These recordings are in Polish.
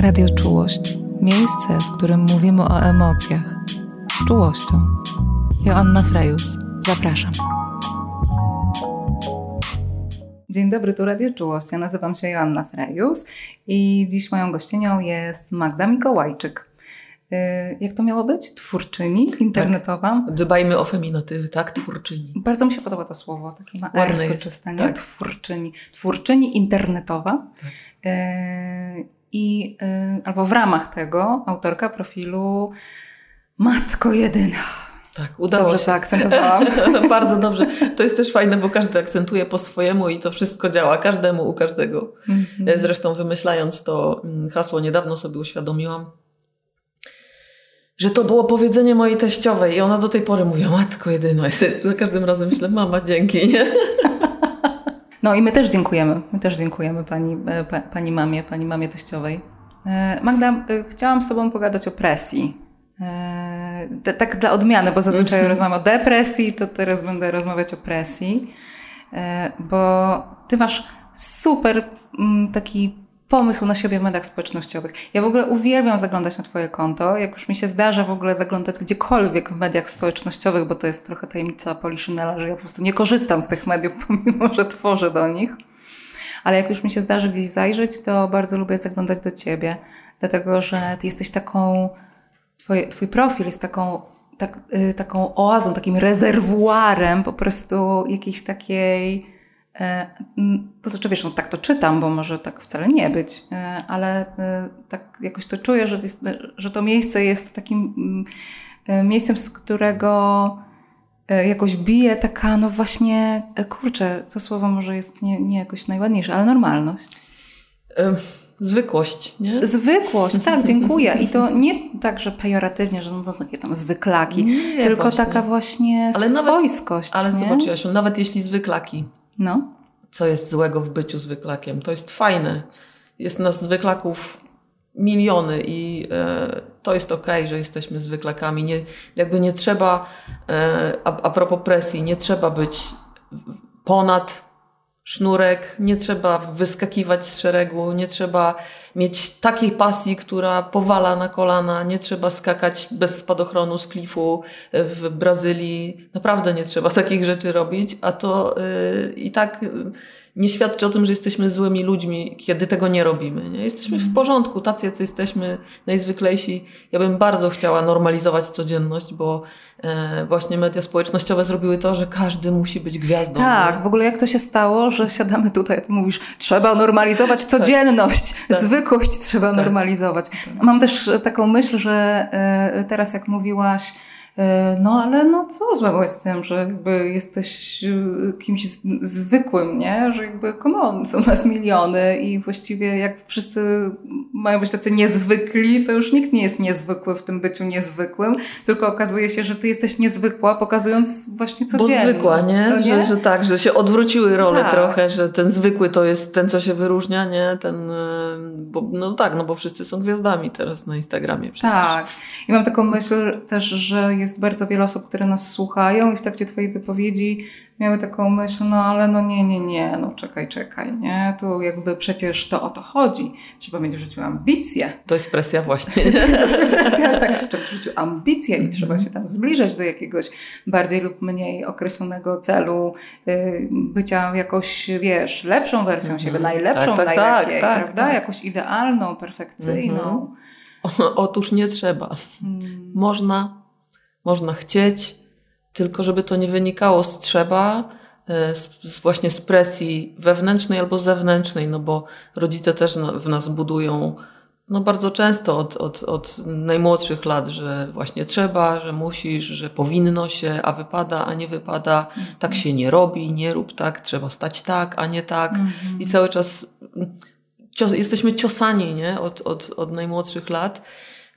Radio Czułość. Miejsce, w którym mówimy o emocjach. Z czułością. Joanna Frejus. Zapraszam. Dzień dobry, tu Radio Czułość. Ja nazywam się Joanna Frejus i dziś moją gościnią jest Magda Mikołajczyk. Y, jak to miało być? Twórczyni internetowa? Tak. Dbajmy o feminatywy, tak? Twórczyni. Bardzo mi się podoba to słowo, takie ma R soczyste, nie? Tak. Twórczyni. Twórczyni internetowa. Tak. Y, I, y, albo w ramach tego autorka profilu Matko Jedyna. Tak, udało dobrze się. zaakcentowałam. Bardzo dobrze. To jest też fajne, bo każdy akcentuje po swojemu i to wszystko działa. Każdemu, u każdego. Mm -hmm. Zresztą wymyślając to mm, hasło niedawno sobie uświadomiłam, że to było powiedzenie mojej teściowej i ona do tej pory mówi, matko jedyna. Ja za każdym razem myślę, mama, dzięki. Nie? No i my też dziękujemy. My też dziękujemy pani, e, pa, pani mamie, pani mamie teściowej. E, Magda, e, chciałam z Tobą pogadać o presji. Tak dla odmiany, bo zazwyczaj rozmawiam o depresji, to teraz będę rozmawiać o presji, bo Ty masz super mm, taki pomysł na siebie w mediach społecznościowych. Ja w ogóle uwielbiam zaglądać na Twoje konto. Jak już mi się zdarza w ogóle zaglądać gdziekolwiek w mediach społecznościowych, bo to jest trochę tajemnica Poliszynela, że ja po prostu nie korzystam z tych mediów, pomimo że tworzę do nich. Ale jak już mi się zdarzy gdzieś zajrzeć, to bardzo lubię zaglądać do Ciebie, dlatego że Ty jesteś taką, twoje, Twój profil jest taką, tak, y, taką oazą, takim rezerwuarem po prostu jakiejś takiej to znaczy, wiesz, no tak to czytam, bo może tak wcale nie być, e, ale e, tak jakoś to czuję, że, jest, że to miejsce jest takim miejscem, z którego jakoś bije taka, no właśnie, kurczę, to słowo może jest nie, nie jakoś najładniejsze, ale normalność. Zwykłość, nie? Zwykłość, tak, dziękuję. I to nie tak, że pejoratywnie, że no takie tam zwyklaki, nie, tylko właśnie. taka właśnie ale swojskość. Nawet, ale nie? zobacz, Jasiu, nawet jeśli zwyklaki, no. Co jest złego w byciu zwyklakiem? To jest fajne. Jest nas zwyklaków miliony i e, to jest okej, okay, że jesteśmy zwyklakami. Nie, jakby nie trzeba, e, a, a propos presji, nie trzeba być ponad sznurek, nie trzeba wyskakiwać z szeregu, nie trzeba mieć takiej pasji, która powala na kolana, nie trzeba skakać bez spadochronu z klifu w Brazylii. Naprawdę nie trzeba takich rzeczy robić, a to yy, i tak nie świadczy o tym, że jesteśmy złymi ludźmi, kiedy tego nie robimy. Nie? Jesteśmy w mhm. porządku, tacy jacy jesteśmy najzwyklejsi. Ja bym bardzo chciała normalizować codzienność, bo e, właśnie media społecznościowe zrobiły to, że każdy musi być gwiazdą. Tak, nie? w ogóle jak to się stało, że siadamy tutaj, ty mówisz, trzeba normalizować tak. codzienność, tak. zwykłość trzeba tak. normalizować. Mam też taką myśl, że e, teraz jak mówiłaś, no ale no co złego jest w tym, że jakby jesteś e, kimś zwykłym, nie? Że jakby come on, są nas miliony i właściwie jak wszyscy mają być tacy niezwykli, to już nikt nie jest niezwykły w tym byciu niezwykłym, tylko okazuje się, że ty jesteś niezwykła, pokazując właśnie codzienność. Bo zwykła, nie? nie? Że, że tak, że się odwróciły role tak. trochę, że ten zwykły to jest ten, co się wyróżnia, nie? Ten, e, bo, no tak, no bo wszyscy są gwiazdami teraz na Instagramie przecież. Tak. I mam taką myśl też, że jest bardzo wiele osób, które nas słuchają i w trakcie Twojej wypowiedzi miały taką myśl, no ale no nie, nie, nie, no czekaj, czekaj, nie, tu jakby przecież to o to chodzi. Trzeba mieć w życiu ambicje. To jest presja właśnie. to jest presja, tak, trzeba w życiu ambicje i trzeba się tam zbliżać do jakiegoś bardziej lub mniej określonego celu y, bycia jakoś, wiesz, lepszą wersją -hmm. siebie, najlepszą tak, tak, najlepiej, tak, tak, prawda? Jakoś idealną, perfekcyjną. -hmm. Otóż nie trzeba. Mm. Można można chcieć, tylko żeby to nie wynikało z trzeba, e, z, właśnie z presji wewnętrznej albo zewnętrznej, no bo rodzice też w nas budują no bardzo często od, od, od najmłodszych lat, że właśnie trzeba, że musisz, że powinno się, a wypada, a nie wypada, tak się nie robi, nie rób tak, trzeba stać tak, a nie tak. Mm -hmm. I cały czas cios, jesteśmy ciosani nie? Od, od, od najmłodszych lat.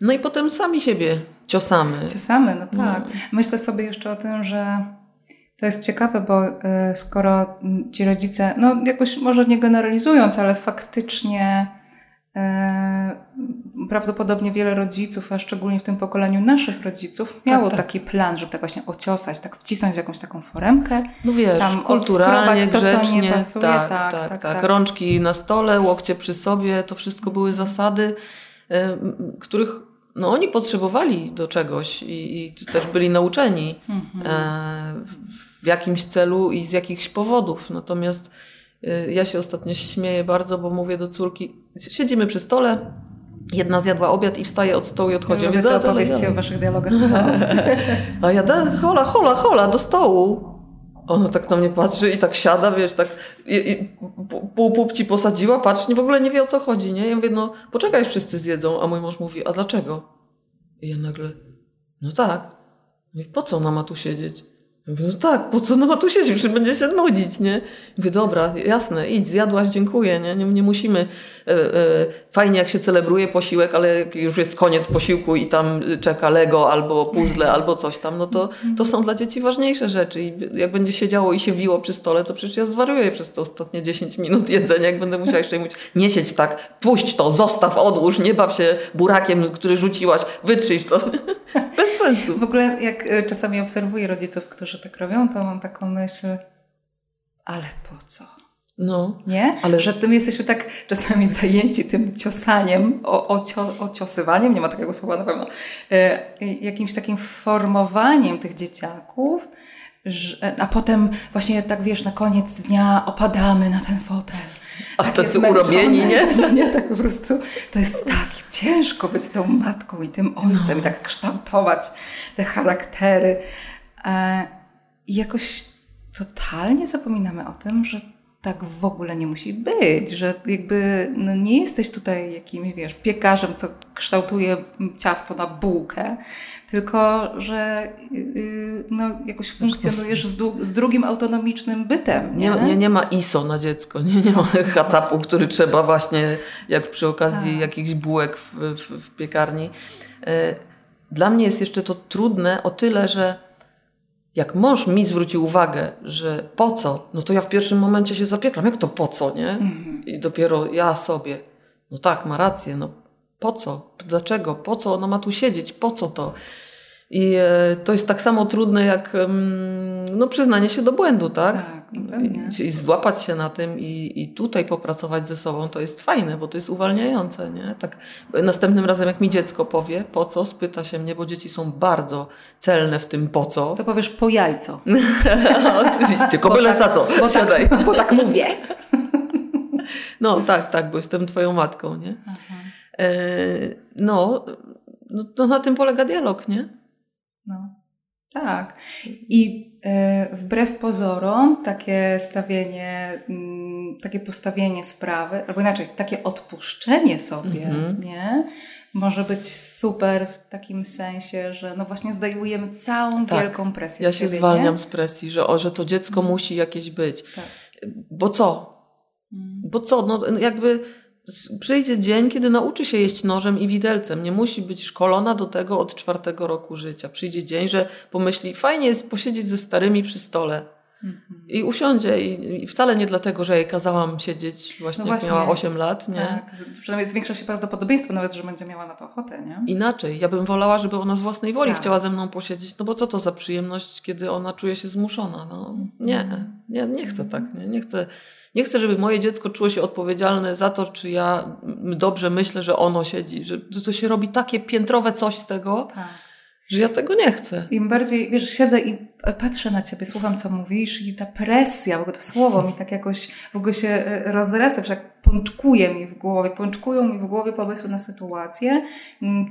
No i potem sami siebie ciosamy. Ciosamy, no tak. No. Myślę sobie jeszcze o tym, że to jest ciekawe, bo y, skoro ci rodzice, no jakoś może nie generalizując, ale faktycznie y, prawdopodobnie wiele rodziców, a szczególnie w tym pokoleniu naszych rodziców, miało tak, tak. taki plan, żeby tak właśnie ociosać, tak wcisnąć w jakąś taką foremkę. No wiesz, tam kulturalnie, to, grzecznie, pasuje, tak, tak, tak, tak, tak, Rączki na stole, łokcie przy sobie, to wszystko były zasady. Których no oni potrzebowali do czegoś i, i też byli nauczeni mhm. e, w, jakimś celu i z jakichś powodów. Natomiast e, ja się ostatnio śmieję bardzo, bo mówię do córki, siedzimy przy stole, Jedna zjadła obiad i wstaje od stołu i odchodzi. Ja lubię te opowieści o waszych dialogach. A ja da, hola, hola, hola, do stołu. Ona tak na mnie patrzy i tak siada, wiesz, tak i, i pół pupci posadziła, patrz, nie w ogóle nie wie o co chodzi, nie? Ja mówię, no poczekaj, wszyscy zjedzą, a mój mąż mówi, a dlaczego? I ja nagle, no tak. I po co ona ma tu siedzieć? Ja mówię, no tak, po co ona ma tu siedzieć? Że będzie się nudzić, nie? mówię, dobra, jasne, idź, zjadłaś, dziękuję, nie? Nie, nie musimy. E, e, fajnie, jak się celebruje posiłek, ale jak już jest koniec posiłku i tam czeka Lego albo puzzle albo coś tam, no to, to są dla dzieci ważniejsze rzeczy. I jak będzie siedziało i się wiło przy stole, to przecież ja zwariuję przez te ostatnie 10 minut jedzenia, jak będę musiała jeszcze mówić, nie siedź tak, puść to, zostaw, odłóż, nie baw się burakiem, który rzuciłaś, wytrzyj to. Bez sensu. W ogóle jak e, czasami obserwuję rodziców, którzy tak robią, to mam taką myśl, ale po co? No, nie? Ale... Że tym jesteśmy tak czasami zajęci tym ciosaniem, o, ocio, ociosywaniem, nie ma takiego słowa na pewno, e, jakimś takim formowaniem tych dzieciaków, że, a potem właśnie tak wiesz, na koniec dnia opadamy na ten fotel. A tacy urobieni, nie? No nie, tak po prostu to jest tak ciężko być tą matką i tym ojcem no. i tak kształtować te charaktery. E, jakoś totalnie zapominamy o tym, że tak w ogóle nie musi być, że jakby no nie jesteś tutaj jakimś, wiesz, piekarzem, co kształtuje ciasto na bułkę, tylko że yy, no, jakoś funkcjonujesz z, z, drugim autonomicznym bytem. Nie? Nie, nie, nie ma ISO na dziecko, nie, nie ma hacapu, który trzeba właśnie, jak przy okazji tak. jakichś bułek w, w, w piekarni. E, dla mnie jest jeszcze to trudne o tyle, że jak mąż mi zwrócił uwagę, że po co, no to ja w pierwszym momencie się zapieklam. Jak to po co, nie? Mhm. I dopiero ja sobie, no tak, ma rację, no po co? Dlaczego? Po co ona ma tu siedzieć? Po co to? I e, to jest tak samo trudne jak no, przyznanie się do błędu, tak? tak no I, I, złapać się na tym i, i tutaj popracować ze sobą to jest fajne, bo to jest uwalniające, nie? Tak następnym razem jak mi dziecko powie, po co, spyta się mnie, bo dzieci są bardzo celne w tym po co. To powiesz po jajco. Oczywiście, kobyle tak, co? Bo Siadaj. Tak, bo tak mówię. no tak, tak, bo jestem twoją matką, nie? E, no, no, no na tym polega dialog, nie? Tak. I e, wbrew pozorom takie stawienie, mm, takie postawienie sprawy, albo inaczej, takie odpuszczenie sobie, mhm. nie? Może być super w takim sensie, że no właśnie zdejmujemy całą tak. wielką presję Ja z się zwalniam nie? z presji, że, o, że to dziecko mhm. musi jakieś być. Tak. Bo co? Mhm. Bo co? No jakby przyjdzie dzień, kiedy nauczy się jeść nożem i widelcem. Nie musi być szkolona do tego od czwartego roku życia. Przyjdzie dzień, że pomyśli, fajnie jest posiedzieć ze starymi przy stole. Mhm. I usiądzie i, i, wcale nie dlatego, że jej kazałam siedzieć właśnie, no właśnie jak miała 8 lat, nie? Tak, przynajmniej zwiększa się prawdopodobieństwo nawet, że będzie miała na to ochotę, nie? Inaczej, ja bym wolała, żeby ona z własnej woli tak. chciała ze mną posiedzieć, no bo co to za przyjemność, kiedy ona czuje się zmuszona, no nie, mhm. nie, nie chcę tak, nie, nie chcę nie chcę, żeby moje dziecko czuło się odpowiedzialne za to, czy ja dobrze myślę, że ono siedzi, że to się robi takie piętrowe coś z tego, tak. Że ja tego nie chcę. Im bardziej, wiesz, siedzę i patrzę na ciebie, słucham, co mówisz i ta presja, bo to słowo mi tak jakoś w ogóle się e, rozrasta, tak pączkuje mi w głowie, pączkują mi w głowie pomysły na sytuację,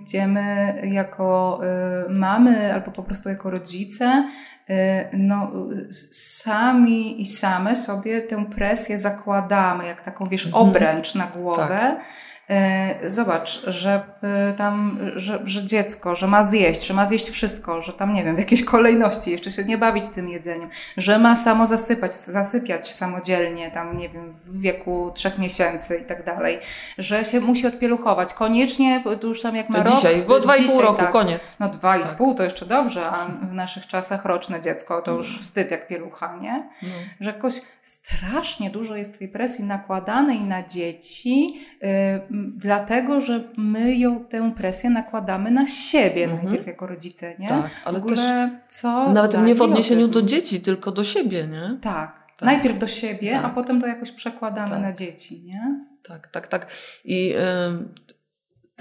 gdzie my jako y, mamy albo po prostu jako rodzice Y, no, sami i same sobie tę presję zakładamy, jak taką, wiesz, mhm. obręcz na głowę. Tak. E, zobacz, że e, tam, że, że dziecko, że ma zjeść, że ma zjeść wszystko, że tam, nie wiem, w jakiejś kolejności, jeszcze się nie bawić tym jedzeniem, że ma samo zasypać, zasypiać samodzielnie, tam, nie wiem, w wieku trzech miesięcy i tak dalej, że się musi odpieluchować. Koniecznie, to już tam jak ma to rok... Dzisiaj, bo dwa i pół roku, tak, koniec. No dwa i tak. pół to jeszcze dobrze, a w naszych czasach roczne dziecko to już wstyd jak pielucha, nie? No. Że jakoś strasznie dużo jest tej presji nakładanej na dzieci, yy, dlatego, że my ją, tę presję nakładamy na siebie mhm. najpierw jako rodzice, nie? Tak, ale ogóle, też co nawet nie w odniesieniu do dzieci, tylko do siebie, nie? Tak. tak. Najpierw do siebie, tak. a potem to jakoś przekładamy tak. na dzieci, nie? Tak, tak, tak. I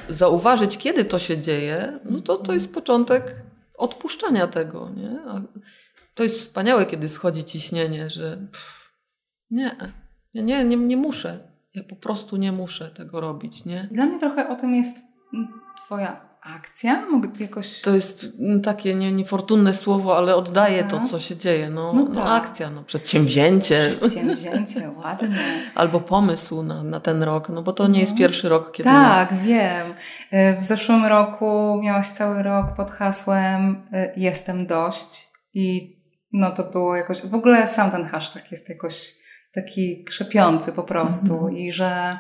zauważyć, kiedy to się dzieje, no to to jest początek odpuszczania tego, nie? A to jest wspaniałe, kiedy schodzi ciśnienie, że pff, nie, nie, nie, nie muszę. Ja po prostu nie muszę tego robić, nie? Dla mnie trochę o tym jest twoja akcja? Mogę jakoś... To jest mm, takie nie, niefortunne słowo, ale oddaje to, tak. co się dzieje. No, no, no tak. akcja, no, przedsięwzięcie. Przedsięwzięcie, ładne. Albo pomysł na, na ten rok, no bo to nie jest no. pierwszy rok, kiedy... Tak, ja... wiem. Y, w zeszłym roku miałaś cały rok pod hasłem y, jestem dość i no to było jakoś... W ogóle sam ten hashtag jest jakoś taki krzepiący po prostu mhm. i że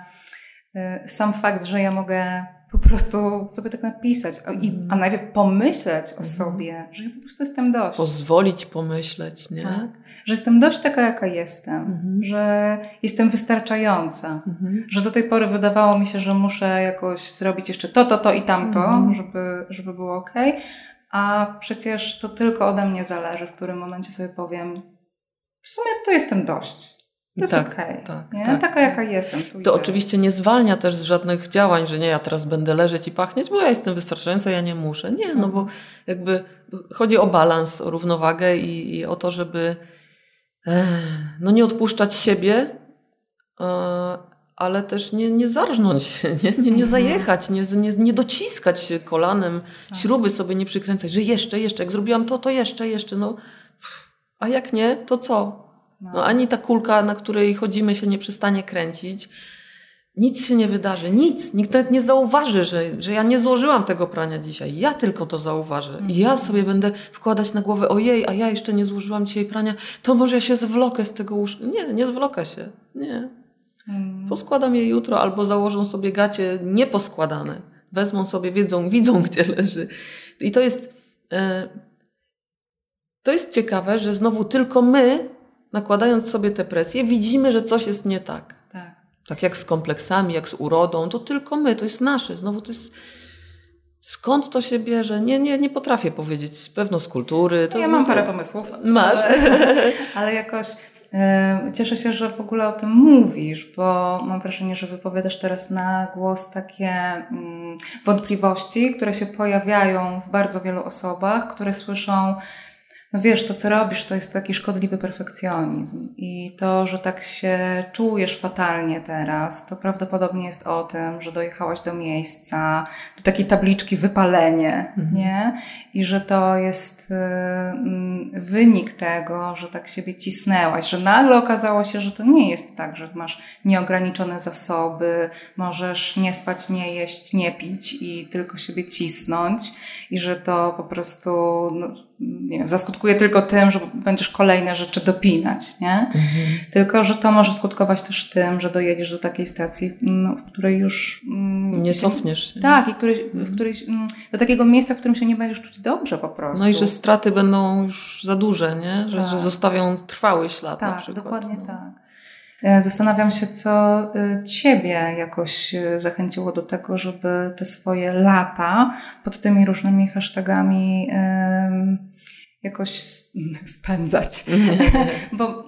y, sam fakt, że ja mogę po prostu sobie tak napisać, I, a mhm. najpierw pomyśleć o mhm. sobie, że ja po prostu jestem dość. Pozwolić pomyśleć, nie? Tak. Że jestem dość taka, jaka jestem, że jestem wystarczająca, że do tej pory wydawało mi się, że muszę jakoś zrobić jeszcze to, to, to i tamto, mhm. żeby, żeby było ok, a przecież to tylko ode mnie zależy, w którym momencie sobie powiem, w sumie to jestem dość. To jest tak, okej. Okay, tak, nie? Tak, Taka jaka jestem. to oczywiście nie zwalnia też z żadnych działań, że nie, ja teraz będę leżeć i pachnieć, bo ja jestem wystarczająca, ja nie muszę. Nie, no bo jakby chodzi o balans, o równowagę i, i o to, żeby e, no nie odpuszczać siebie, e, ale też nie, nie zarżnąć się, nie, nie, nie mhm. zajechać, nie, nie, nie dociskać się kolanem, tak. śruby sobie nie przykręcać, że jeszcze, jeszcze, jak zrobiłam to, to jeszcze, jeszcze, no. A jak nie, to co? No. no. ani ta kulka, na której chodzimy, się nie przestanie kręcić. Nic się nie wydarzy, nic. Nikt nawet nie zauważy, że, że ja nie złożyłam tego prania dzisiaj. Ja tylko to zauważę. I ja mhm. sobie będę wkładać na głowę, ojej, a ja jeszcze nie złożyłam dzisiaj prania, to może ja się zwlokę z tego łóżka. Nie, nie zwlokę się. Nie. Mhm. Poskładam je jutro albo założą sobie gacie nieposkładane. Wezmą sobie, wiedzą, widzą, gdzie leży. I to jest, e, to jest ciekawe, że znowu tylko my nakładając sobie tę presję, widzimy, że coś jest nie tak. Tak. Tak jak z kompleksami, jak z urodą, to tylko my, to jest nasze. Znowu to jest. Skąd to się bierze? Nie, nie, nie potrafię powiedzieć. Pewno z kultury. To, ja mam parę pomysłów. Masz. Ale, ale jakoś yy, cieszę się, że w ogóle o tym mówisz, bo mam wrażenie, że wypowiadasz teraz na głos takie yy, wątpliwości, które się pojawiają w bardzo wielu osobach, które słyszą no wiesz, to co robisz, to jest taki szkodliwy perfekcjonizm. I to, że tak się czujesz fatalnie teraz, to prawdopodobnie jest o tym, że dojechałaś do miejsca, do takiej tabliczki wypalenie, mhm. nie? I że to jest y, mm, wynik tego, że tak siebie cisnęłaś, że nagle okazało się, że to nie jest tak, że masz nieograniczone zasoby, możesz nie spać, nie jeść, nie pić i tylko siebie cisnąć i że to po prostu no, nie wiem, zaskutkuje tylko tym, że będziesz kolejne rzeczy dopinać, nie? Mhm. Tylko, że to może skutkować też tym, że dojedziesz do takiej stacji, no, w której już... Mm, nie cofniesz się. Tak, i której, w mhm. której, mm, do takiego miejsca, w którym się nie będziesz czuć dobrze po prostu. No i że straty będą już za duże, nie? Że, tak. że zostawią trwały ślad tak, na przykład. dokładnie no. tak. E, zastanawiam się, co e, Ciebie jakoś e, zachęciło do tego, żeby te swoje lata pod tymi różnymi hashtagami jakoś spędzać. bo,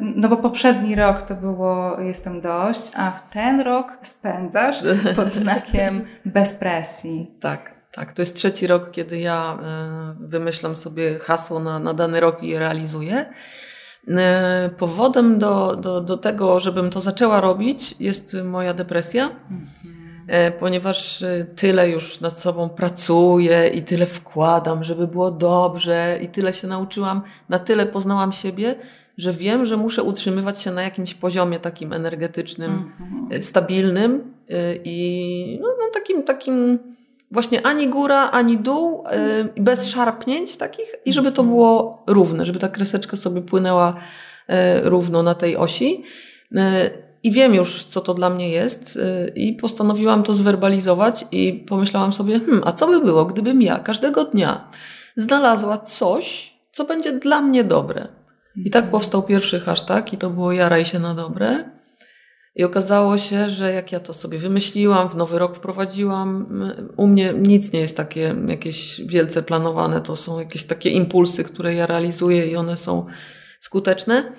no bo poprzedni rok to było jestem dość, a w ten rok spędzasz pod znakiem bez presji. Tak. Tak, to jest trzeci rok, kiedy ja wymyślam sobie hasło na, na dany rok i je realizuję. E, powodem do, do, do tego, żebym to zaczęła robić, jest moja depresja, e, ponieważ e, tyle już nad sobą pracuję i tyle wkładam, żeby było dobrze, i tyle się nauczyłam, na tyle poznałam siebie, że wiem, że muszę utrzymywać się na jakimś poziomie takim energetycznym, mhm. stabilnym i no, no takim, takim właśnie ani góra, ani dół, yy, bez szarpnięć takich i żeby to było równe, żeby ta kreseczka sobie płynęła yy, równo na tej osi. Yy, I wiem już, co to dla mnie jest, i postanowiłam to zwerbalizować, i pomyślałam sobie, hmm, a co by było, gdybym ja każdego dnia znalazła coś, co będzie dla mnie dobre. I tak powstał pierwszy hashtag, i to było Jaraj się na dobre. I okazało się, że jak ja to sobie wymyśliłam, w nowy rok wprowadziłam, u mnie nic nie jest takie jakieś wielce planowane, to są jakieś takie impulsy, które ja realizuję i one są skuteczne.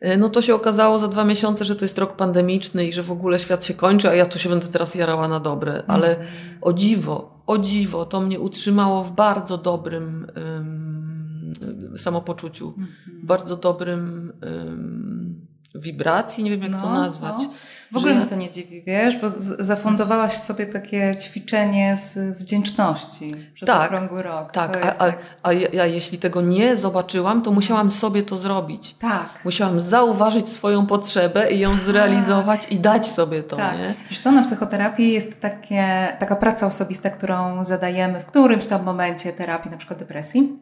E, no to się okazało za dwa miesiące, że to jest rok pandemiczny i że w ogóle świat się kończy, a ja tu się będę teraz jarała na dobre. Ale mm. o dziwo, o dziwo, to mnie utrzymało w bardzo dobrym um, samopoczuciu, mm -hmm. bardzo dobrym um, wibracji, nie wiem jak no, to nazwać. No. W ogóle mnie to nie dziwi, wiesz, bo zafundowałaś sobie takie ćwiczenie z wdzięczności przez tak, okrągły rok. Tak, a, a, a ja, ja, jeśli tego nie zobaczyłam, to musiałam sobie to zrobić. Tak. Musiałam zauważyć swoją potrzebę i ją tak. zrealizować i dać sobie to, tak. nie? Wiesz co, na psychoterapii jest takie, taka praca osobista, którą zadajemy w którymś tam momencie terapii, na przykład depresji,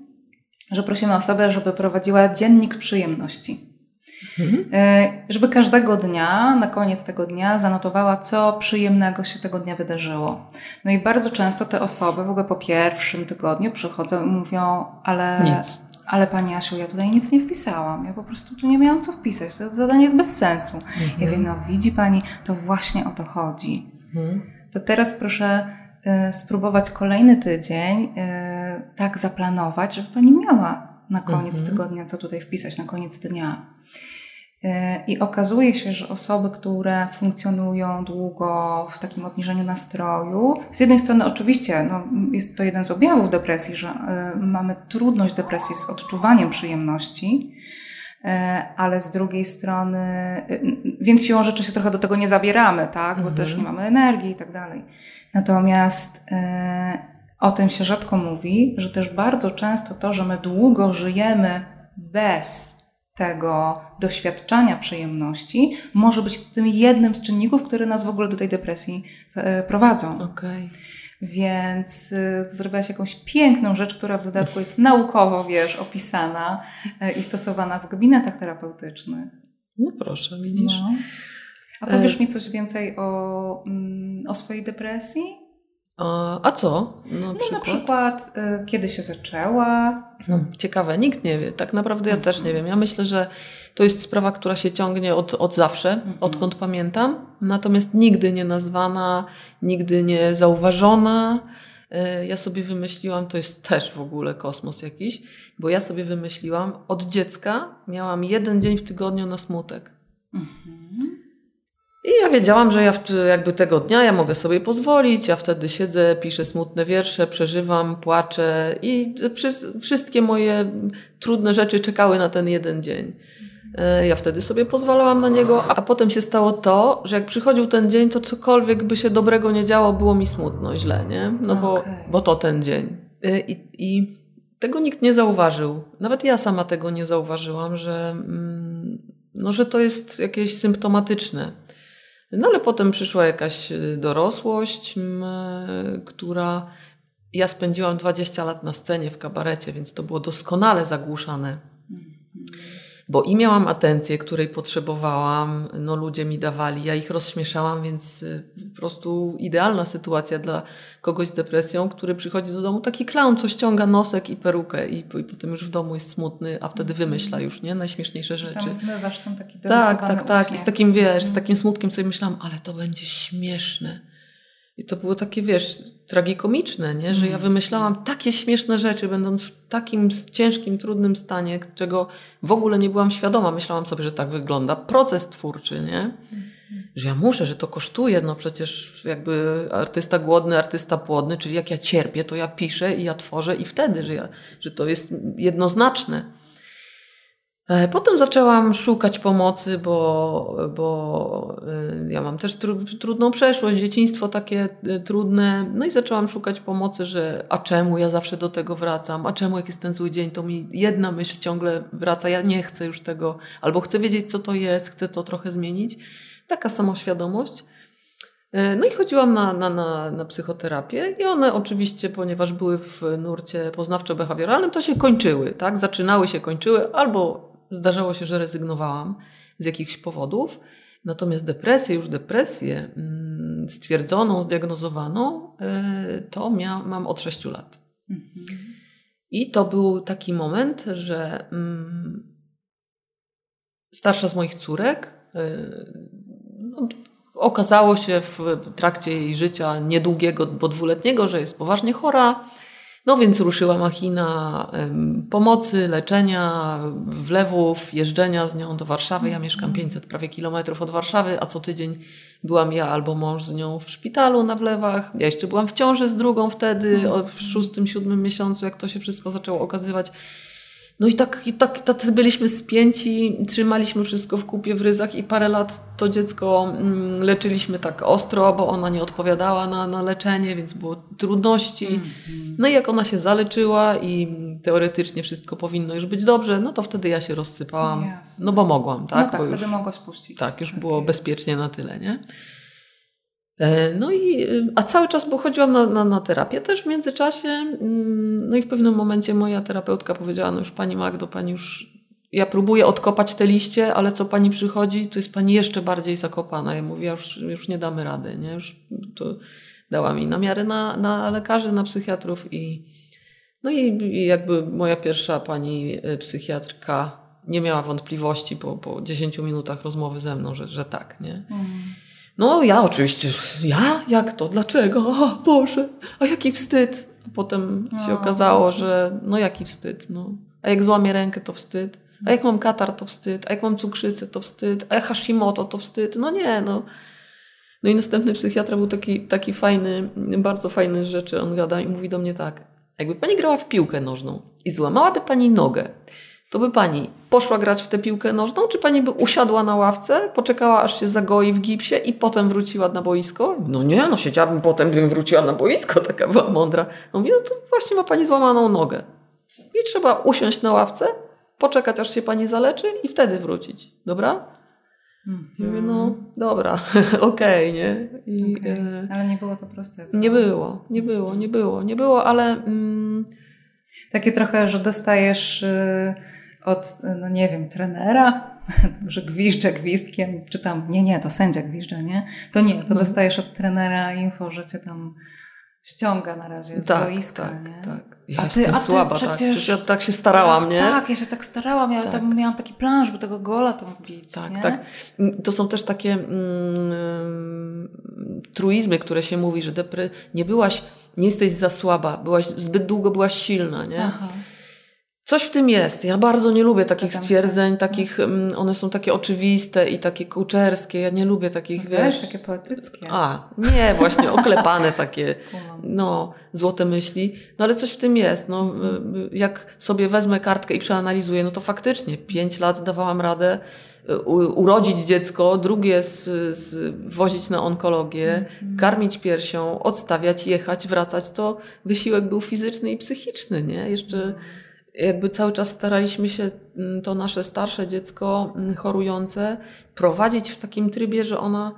że prosimy osobę, żeby prowadziła dziennik przyjemności. Mhm. Żeby każdego dnia, na koniec tego dnia, zanotowała, co przyjemnego się tego dnia wydarzyło. No i bardzo często te osoby w ogóle po pierwszym tygodniu przychodzą i mówią, ale. Nic. Ale Pani Asiu, ja tutaj nic nie wpisałam. Ja po prostu tu nie miałam co wpisać. To zadanie jest bez sensu. Mhm. Ja wiem, no widzi Pani, to właśnie o to chodzi. Mhm. To teraz proszę y, spróbować kolejny tydzień y, tak zaplanować, żeby Pani miała na koniec mhm. tygodnia co tutaj wpisać, na koniec dnia. E, I okazuje się, że osoby, które funkcjonują długo w takim obniżeniu nastroju, z jednej strony oczywiście no, jest to jeden z objawów depresji, że y, mamy trudność depresji z odczuwaniem przyjemności, y, ale z drugiej strony, więc siłą rzeczy się trochę do tego nie zabieramy, tak? bo mhm. też nie mamy energii i tak dalej. Natomiast o tym się rzadko mówi, że też bardzo często to, że my długo żyjemy bez tego doświadczania przyjemności może być tym jednym z czynników, które nas w ogóle do tej depresji e, prowadzą. Okay. Więc y, zrobiłaś jakąś piękną rzecz, która w dodatku jest naukowo, wiesz, opisana y, i stosowana w gabinetach terapeutycznych. No proszę, widzisz. No. A powiesz e... mi coś więcej o, mm, o swojej depresji? A co? Na no, przykład, na przykład y, kiedy się zaczęła? Hmm, ciekawe, nikt nie wie. Tak naprawdę ja mhm. też nie wiem. Ja myślę, że to jest sprawa, która się ciągnie od, od zawsze, mhm. odkąd pamiętam. Natomiast nigdy nie nazwana, nigdy nie zauważona. Y, ja sobie wymyśliłam, to jest też w ogóle kosmos jakiś, bo ja sobie wymyśliłam, od dziecka miałam jeden dzień w tygodniu na smutek. Mhm. I ja wiedziałam, że ja jakby tego dnia ja mogę sobie pozwolić, ja wtedy siedzę, piszę smutne wiersze, przeżywam, płaczę i wszystkie moje trudne rzeczy czekały na ten jeden dzień. E, ja wtedy sobie pozwalałam na niego, a potem się stało to, że jak przychodził ten dzień, to cokolwiek by się dobrego nie działo, było mi smutno, źle, nie? No bo, okay. bo to ten dzień. E, I, I tego nikt nie zauważył. Nawet ja sama tego nie zauważyłam, że, mm, no, że to jest jakieś symptomatyczne. No ale potem przyszła jakaś y, dorosłość, która. Ja spędziłam 20 lat na scenie w kabarecie, więc to było doskonale zagłuszane. Bo i miałam atencję, której potrzebowałam, no ludzie mi dawali, ja ich rozśmieszałam, więc y, po prostu idealna sytuacja dla kogoś z depresją, który przychodzi do domu, taki clown, co ściąga nosek i perukę i, i potem już w domu jest smutny, a wtedy wymyśla już, nie? Najśmieszniejsze rzeczy. Tam zmywasz tam taki Tak, tak, tak. Uśmiech. I z takim, wiesz, z takim smutkiem sobie myślałam, ale to będzie śmieszne. I to było takie, wiesz, tragikomiczne, nie? że ja mm. wymyślałam takie śmieszne rzeczy, będąc w takim ciężkim, trudnym stanie, czego w ogóle nie byłam świadoma. Myślałam sobie, że tak wygląda proces twórczy, nie? Że ja muszę, że to kosztuje, no przecież jakby artysta głodny, artysta płodny, czyli jak ja cierpię, to ja piszę i ja tworzę i wtedy, że, ja, że to jest jednoznaczne. E, potem zaczęłam szukać pomocy, bo, bo e, ja mam też tru, trudną przeszłość, dzieciństwo takie e, trudne. No i zaczęłam szukać pomocy, że a czemu ja zawsze do tego wracam, a czemu jak jest ten zły dzień, to mi jedna myśl ciągle wraca, ja nie chcę już tego, albo chcę wiedzieć, co to jest, chcę to trochę zmienić. Taka samoświadomość. No i chodziłam na, na, na, na psychoterapię i one oczywiście, ponieważ były w nurcie poznawczo-behawioralnym, to się kończyły, tak? Zaczynały się, kończyły, albo Zdarzało się, że rezygnowałam z jakichś powodów. Natomiast depresję, już depresję mm, stwierdzoną, zdiagnozowaną, e, to mia, mam od 6 lat. Mhm. I to był taki moment, że mm, starsza z moich córek e, no, okazało się w trakcie jej życia niedługiego, bo dwuletniego, że jest poważnie chora No więc ruszyła machina pomocy, leczenia, wlewów, jeżdżenia z nią do Warszawy. Ja mieszkam 500 prawie kilometrów od Warszawy, a co tydzień byłam ja albo mąż z nią w szpitalu na wlewach. Ja jeszcze byłam w ciąży z drugą wtedy, w szóstym, siódmym miesiącu, jak to się wszystko zaczęło okazywać. No i tak, i tak tacy byliśmy spięci, trzymaliśmy wszystko w kupie, w ryzach i parę lat to dziecko mm, leczyliśmy tak ostro, bo ona nie odpowiadała na, na leczenie, więc było trudności. -hmm. No i jak ona się zaleczyła i teoretycznie wszystko powinno już być dobrze, no to wtedy ja się rozsypałam. Jasne. No bo mogłam, tak? No tak, bo wtedy już, mogłaś puścić. Tak, już tak było bezpiecznie na tyle, nie? E, no i, a cały czas, bo chodziłam na, na, na, terapię też w międzyczasie, mm, no i w pewnym momencie moja terapeutka powiedziała, no już pani Magdo, pani już, ja próbuję odkopać te liście, ale co pani przychodzi, to jest pani jeszcze bardziej zakopana. Ja mówię, ja już, już nie damy rady, nie? Już to dała mi namiary na, na lekarzy, na psychiatrów i no i, i jakby moja pierwsza pani e, psychiatrka nie miała wątpliwości po, po 10 minutach rozmowy ze mną, że, że tak, nie? Mm. No ja oczywiście, ja? Jak to? Dlaczego? O Boże, a jaki wstyd. A potem się okazało, że no jaki wstyd, no. A jak złamię rękę, to wstyd. A jak mam katar, to wstyd. A jak mam cukrzycę, to wstyd. A jak Hashimoto, to wstyd. No nie, no. No i następny psychiatra był taki, taki fajny, bardzo fajny rzeczy. On gada i mówi do mnie tak. Jakby pani grała w piłkę nożną i złamałaby pani nogę, to by pani poszła grać w tę piłkę nożną, czy pani by usiadła na ławce, poczekała aż się zagoi w gipsie i potem wróciła na boisko? No nie, no siedziałabym, potem bym wróciła na boisko, taka była mądra. No mówię, no to właśnie ma pani złamaną nogę. I trzeba usiąść na ławce, poczekać aż się pani zaleczy i wtedy wrócić. Dobra? Mm. I mówię, no dobra, okej, okay, nie? I, okay. e... Ale nie było to proste. Co? Nie było, nie było, nie było, nie było, ale... Mm... Takie trochę, że dostajesz... Y od, no nie wiem, trenera, że gwizdże gwizdkiem, czy tam, nie, nie, to sędzia gwizdże, nie? To nie, to no. dostajesz od trenera info, że cię tam ściąga na razie z tak, boiska, tak, nie? Tak, ja a ty, jestem a ty słaba, przecież, tak. Przecież ja tak się starałam, tak, nie? Tak, ja się tak starałam, ja tak. tam miałam taki plan, żeby tego gola tam wbić, Tak, nie? tak. Mm, to są też takie mm, truizmy, które się mówi, że depry, nie byłaś, nie jesteś za słaba, byłaś, zbyt długo byłaś silna, nie? Aha. Coś w tym jest. Ja bardzo nie lubię takich stwierdzeń, takich, mm, one są takie oczywiste i takie kuczerskie. Ja nie lubię takich, no wiesz... takie poetyckie. A, nie, właśnie oklepane takie, no, złote myśli. No ale coś w tym jest. No, y, y, jak sobie wezmę kartkę i przeanalizuję, no to faktycznie pięć lat dawałam radę y, urodzić dziecko, drugie z, z, wozić na onkologię, mm. karmić piersią, odstawiać, jechać, wracać, to wysiłek był fizyczny i psychiczny, nie? Jeszcze... Jakby cały czas staraliśmy się mm, to nasze starsze dziecko mm, chorujące prowadzić w takim trybie, że ona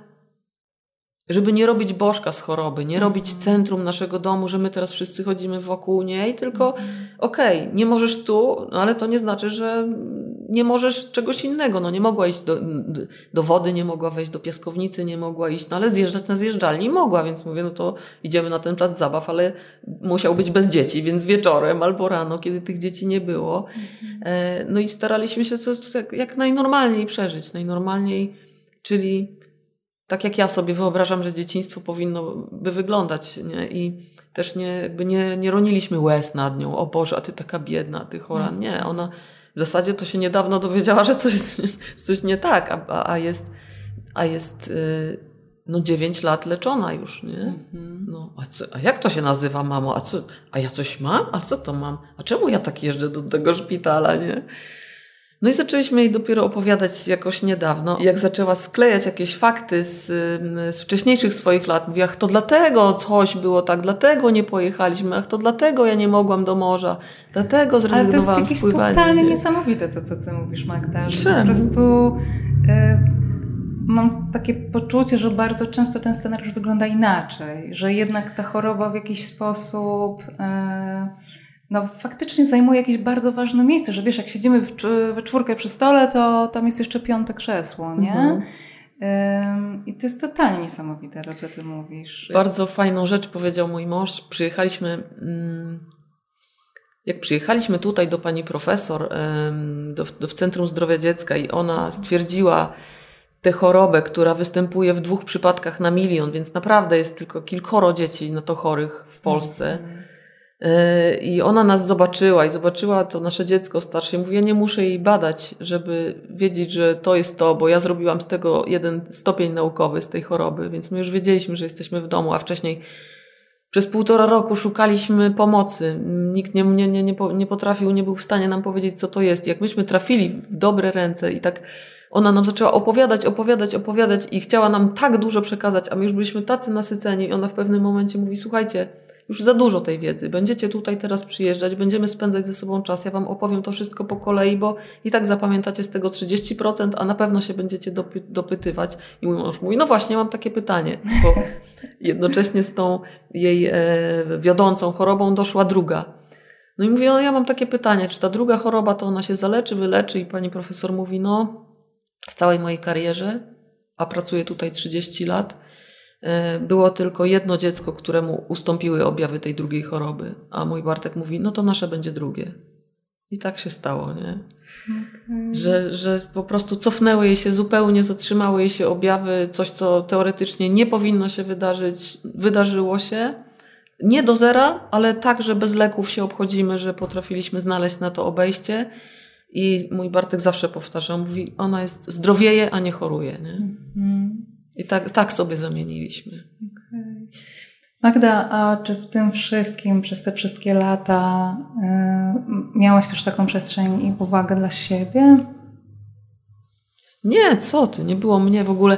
żeby nie robić bożka z choroby, nie robić centrum naszego domu, że my teraz wszyscy chodzimy wokół niej, tylko okej, okay, nie możesz tu, no ale to nie znaczy, że nie możesz czegoś innego. No nie mogła iść do, do wody, nie mogła wejść do piaskownicy, nie mogła iść, no ale zjeżdżać na zjeżdżalni mogła, więc mówię, no to idziemy na ten plac zabaw, ale musiał być bez dzieci, więc wieczorem albo rano, kiedy tych dzieci nie było. E, no i staraliśmy się to jak, jak najnormalniej przeżyć, najnormalniej, czyli tak jak ja sobie wyobrażam, że dzieciństwo powinno by wyglądać, nie? I też nie, jakby nie, nie roniliśmy łez nad nią. O Boże, a ty taka biedna, ty chora. No. Nie, ona w zasadzie to się niedawno dowiedziała, że coś, coś nie tak, a, a jest, a jest y, no dziewięć lat leczona już, nie? Mhm. No, a, co, a jak to się nazywa, mamo? A, co, a ja coś mam? A co to mam? A czemu ja tak jeżdżę do tego szpitala, nie? No i zaczęliśmy jej dopiero opowiadać jakoś niedawno. Jak zaczęła sklejać jakieś fakty z, z wcześniejszych swoich lat, mówi, ach to dlatego coś było tak, dlatego nie pojechaliśmy, ach to dlatego ja nie mogłam do morza, dlatego zrezygnowałam. Ale to jest totalnie niesamowite to, co ty mówisz Magda, że po prostu... Y mam takie poczucie, że bardzo często ten scenariusz wygląda inaczej, że jednak ta choroba w jakiś sposób e, no, faktycznie zajmuje jakieś bardzo ważne miejsce, że wiesz, jak siedzimy w, we czwórkę przy stole, to tam jest jeszcze piąte krzesło, nie? Mhm. I to jest totalnie niesamowite, to co ty mówisz. Bardzo fajną rzecz powiedział mój mąż. Przyjechaliśmy, mm, jak przyjechaliśmy tutaj do pani profesor, do, do, w Centrum Zdrowia Dziecka i ona stwierdziła, tę chorobę, która występuje w dwóch przypadkach na milion, więc naprawdę jest tylko kilkoro dzieci na to chorych w Polsce. Mhm I ona nas zobaczyła i zobaczyła to nasze dziecko starsze. Mówi, ja nie muszę jej badać, żeby wiedzieć, że to jest to, bo ja zrobiłam z tego jeden stopień naukowy z tej choroby, więc my już wiedzieliśmy, że jesteśmy w domu, a wcześniej przez półtora roku szukaliśmy pomocy. Nikt nie, nie, nie, nie potrafił, nie był w stanie nam powiedzieć, co to jest. Jak myśmy trafili w dobre ręce i tak ona nam zaczęła opowiadać, opowiadać, opowiadać i chciała nam tak dużo przekazać, a my już byliśmy tacy nasyceni i ona w pewnym momencie mówi, słuchajcie, już za dużo tej wiedzy. Będziecie tutaj teraz przyjeżdżać, będziemy spędzać ze sobą czas. Ja Wam opowiem to wszystko po kolei, bo i tak zapamiętacie z tego 30%, a na pewno się będziecie dopy dopytywać. I mój mąż mówi, no właśnie, mam takie pytanie, bo jednocześnie z tą jej e, wiodącą chorobą doszła druga. No i mówi, no ja mam takie pytanie, czy ta druga choroba to ona się zaleczy, wyleczy? I pani profesor mówi, no w całej mojej karierze, a pracuję tutaj 30 lat, było tylko jedno dziecko, któremu ustąpiły objawy tej drugiej choroby, a mój Bartek mówi, no to nasze będzie drugie. I tak się stało, nie? Okay. Że, że po prostu cofnęły jej się zupełnie, zatrzymały jej się objawy, coś, co teoretycznie nie powinno się wydarzyć, wydarzyło się. Nie do zera, ale tak, że bez leków się obchodzimy, że potrafiliśmy znaleźć na to obejście. I mój Bartek zawsze powtarza, mówi, ona jest zdrowieje, a nie choruje. Nie? Mm. I tak, tak sobie zamieniliśmy. Okay. Magda, a czy w tym wszystkim przez te wszystkie lata y, miałaś też taką przestrzeń i uwagę dla siebie? Nie, co ty, nie było mnie w ogóle.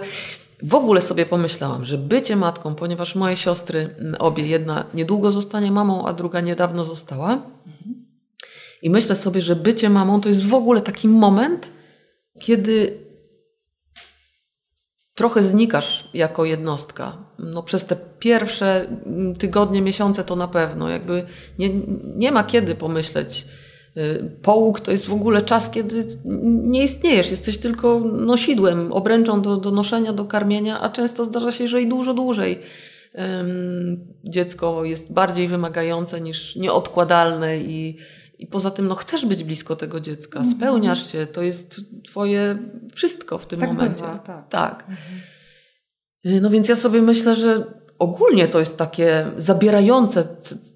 W ogóle sobie pomyślałam, że bycie matką, ponieważ moje siostry, obie, jedna niedługo zostanie mamą, a druga niedawno została. Mhm. I myślę sobie, że bycie mamą to jest w ogóle taki moment, kiedy trochę znikasz jako jednostka. No, przez te pierwsze tygodnie, miesiące to na pewno. Jakby nie, nie ma kiedy pomyśleć. Y, połóg to jest w ogóle czas, kiedy nie istniejesz. Jesteś tylko nosidłem, obręczą do, do noszenia, do karmienia, a często zdarza się, że i dużo dłużej. Dziecko jest bardziej wymagające niż nieodkładalne i i poza tym, no chcesz być blisko tego dziecka, mhm. spełniasz się, to jest twoje wszystko w tym tak momencie. Bywa, tak. tak. Mhm. No więc ja sobie myślę, że ogólnie to jest takie zabierające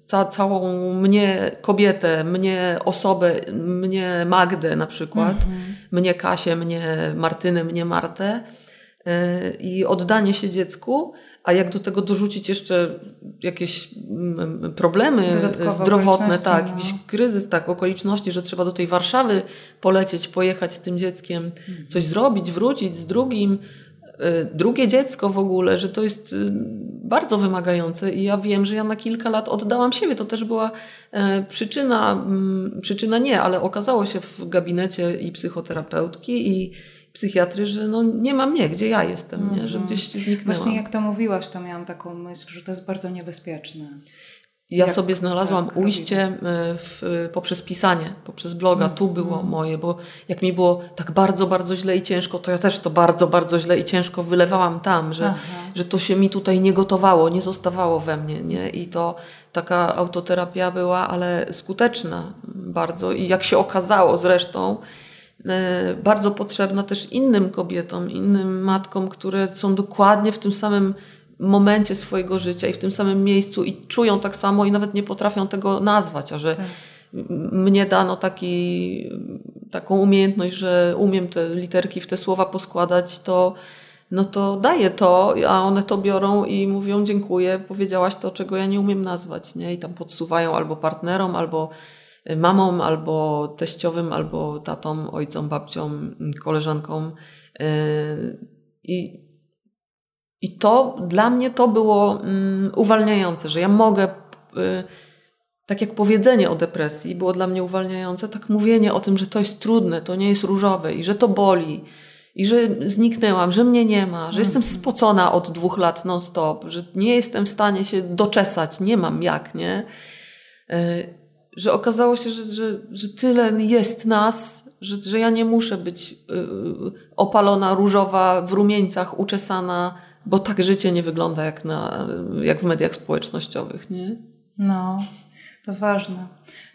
ca całą mnie kobietę, mnie osobę, mnie Magdę na przykład, mhm. mnie Kasię, mnie Martynę, mnie Martę y, i oddanie się dziecku, a jak do tego dorzucić jeszcze jakieś mm, problemy Dodatkowe zdrowotne, tak, no. jakiś kryzys, tak, okoliczności, że trzeba do tej Warszawy polecieć, pojechać z tym dzieckiem, mhm. coś zrobić, wrócić z drugim, y, drugie dziecko w ogóle, że to jest y, bardzo wymagające i ja wiem, że ja na kilka lat oddałam siebie. To też była e, przyczyna, mm, przyczyna nie, ale okazało się w gabinecie i psychoterapeutki i psychiatry, że no nie ma mnie, gdzie ja jestem, mm -hmm. nie? że mhm. gdzieś zniknęłam. Właśnie jak to mówiłaś, to miałam taką myśl, że to jest bardzo niebezpieczne. Ja jak, sobie znalazłam tak, ujście e, w, poprzez pisanie, poprzez bloga. Mm, tu było mm. moje, bo jak mi było tak bardzo, bardzo źle i ciężko, to ja też to bardzo, bardzo źle i ciężko wylewałam tam, że, że to się mi tutaj nie gotowało, nie zostawało we mnie. Nie? I to taka autoterapia była, ale skuteczna bardzo. I jak się okazało zresztą, bardzo potrzebna też innym kobietom, innym matkom, które są dokładnie w tym samym momencie swojego życia i w tym samym miejscu i czują tak samo i nawet nie potrafią tego nazwać, a że tak. mnie dano taki, taką umiejętność, że umiem te literki w te słowa poskładać, to no to daję to, a one to biorą i mówią dziękuję, powiedziałaś to, czego ja nie umiem nazwać, nie? I tam podsuwają albo partnerom, albo mamą, albo teściowym, albo tatą, ojcom, babcią, koleżanką. E, I, i to dla mnie to było mm, uwalniające, że ja mogę, e, tak jak powiedzenie o depresji było dla mnie uwalniające, tak mówienie o tym, że to jest trudne, to nie jest różowe i że to boli. I że zniknęłam, że mnie nie ma, że jestem mhm. spocona od dwóch lat non-stop, że nie jestem w stanie się doczesać, nie mam jak, nie? Że okazało się, że, że, że tyle jest nas, że, że ja nie muszę być yy, opalona, różowa, w rumieńcach, uczesana, bo tak życie nie wygląda jak, na, jak w mediach społecznościowych, nie? No. To ważne.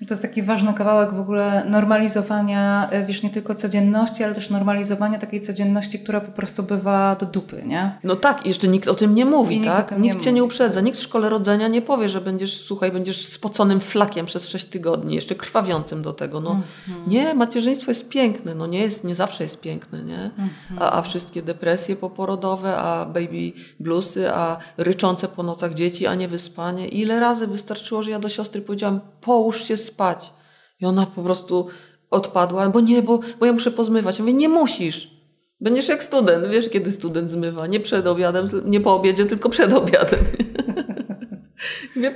To jest taki ważny kawałek w ogóle normalizowania, e, wiesz, nie tylko codzienności, ale też normalizowania takiej codzienności, która po prostu bywa do dupy, nie? No tak, jeszcze nikt o tym nie mówi, nikt tak? Nikt, cię nie uprzedza, nikt w szkole rodzenia nie powie, że będziesz, słuchaj, będziesz spoconym flakiem przez sześć tygodni, jeszcze krwawiącym do tego. No mm-hmm. nie, macierzyństwo jest piękne, no nie jest, nie zawsze jest piękne, nie? Mm-hmm. A, a wszystkie depresje poporodowe, a baby bluesy, a ryczące po nocach dzieci, a nie wyspanie. Ile razy wystarczyło, że ja do siostry powiedziałam, połóż się spać. I ona po prostu odpadła, bo nie, bo, bo ja muszę pozmywać. Ja mówię, nie musisz. Będziesz jak student. Wiesz, kiedy student zmywa? Nie przed obiadem, nie po obiedzie, tylko przed obiadem.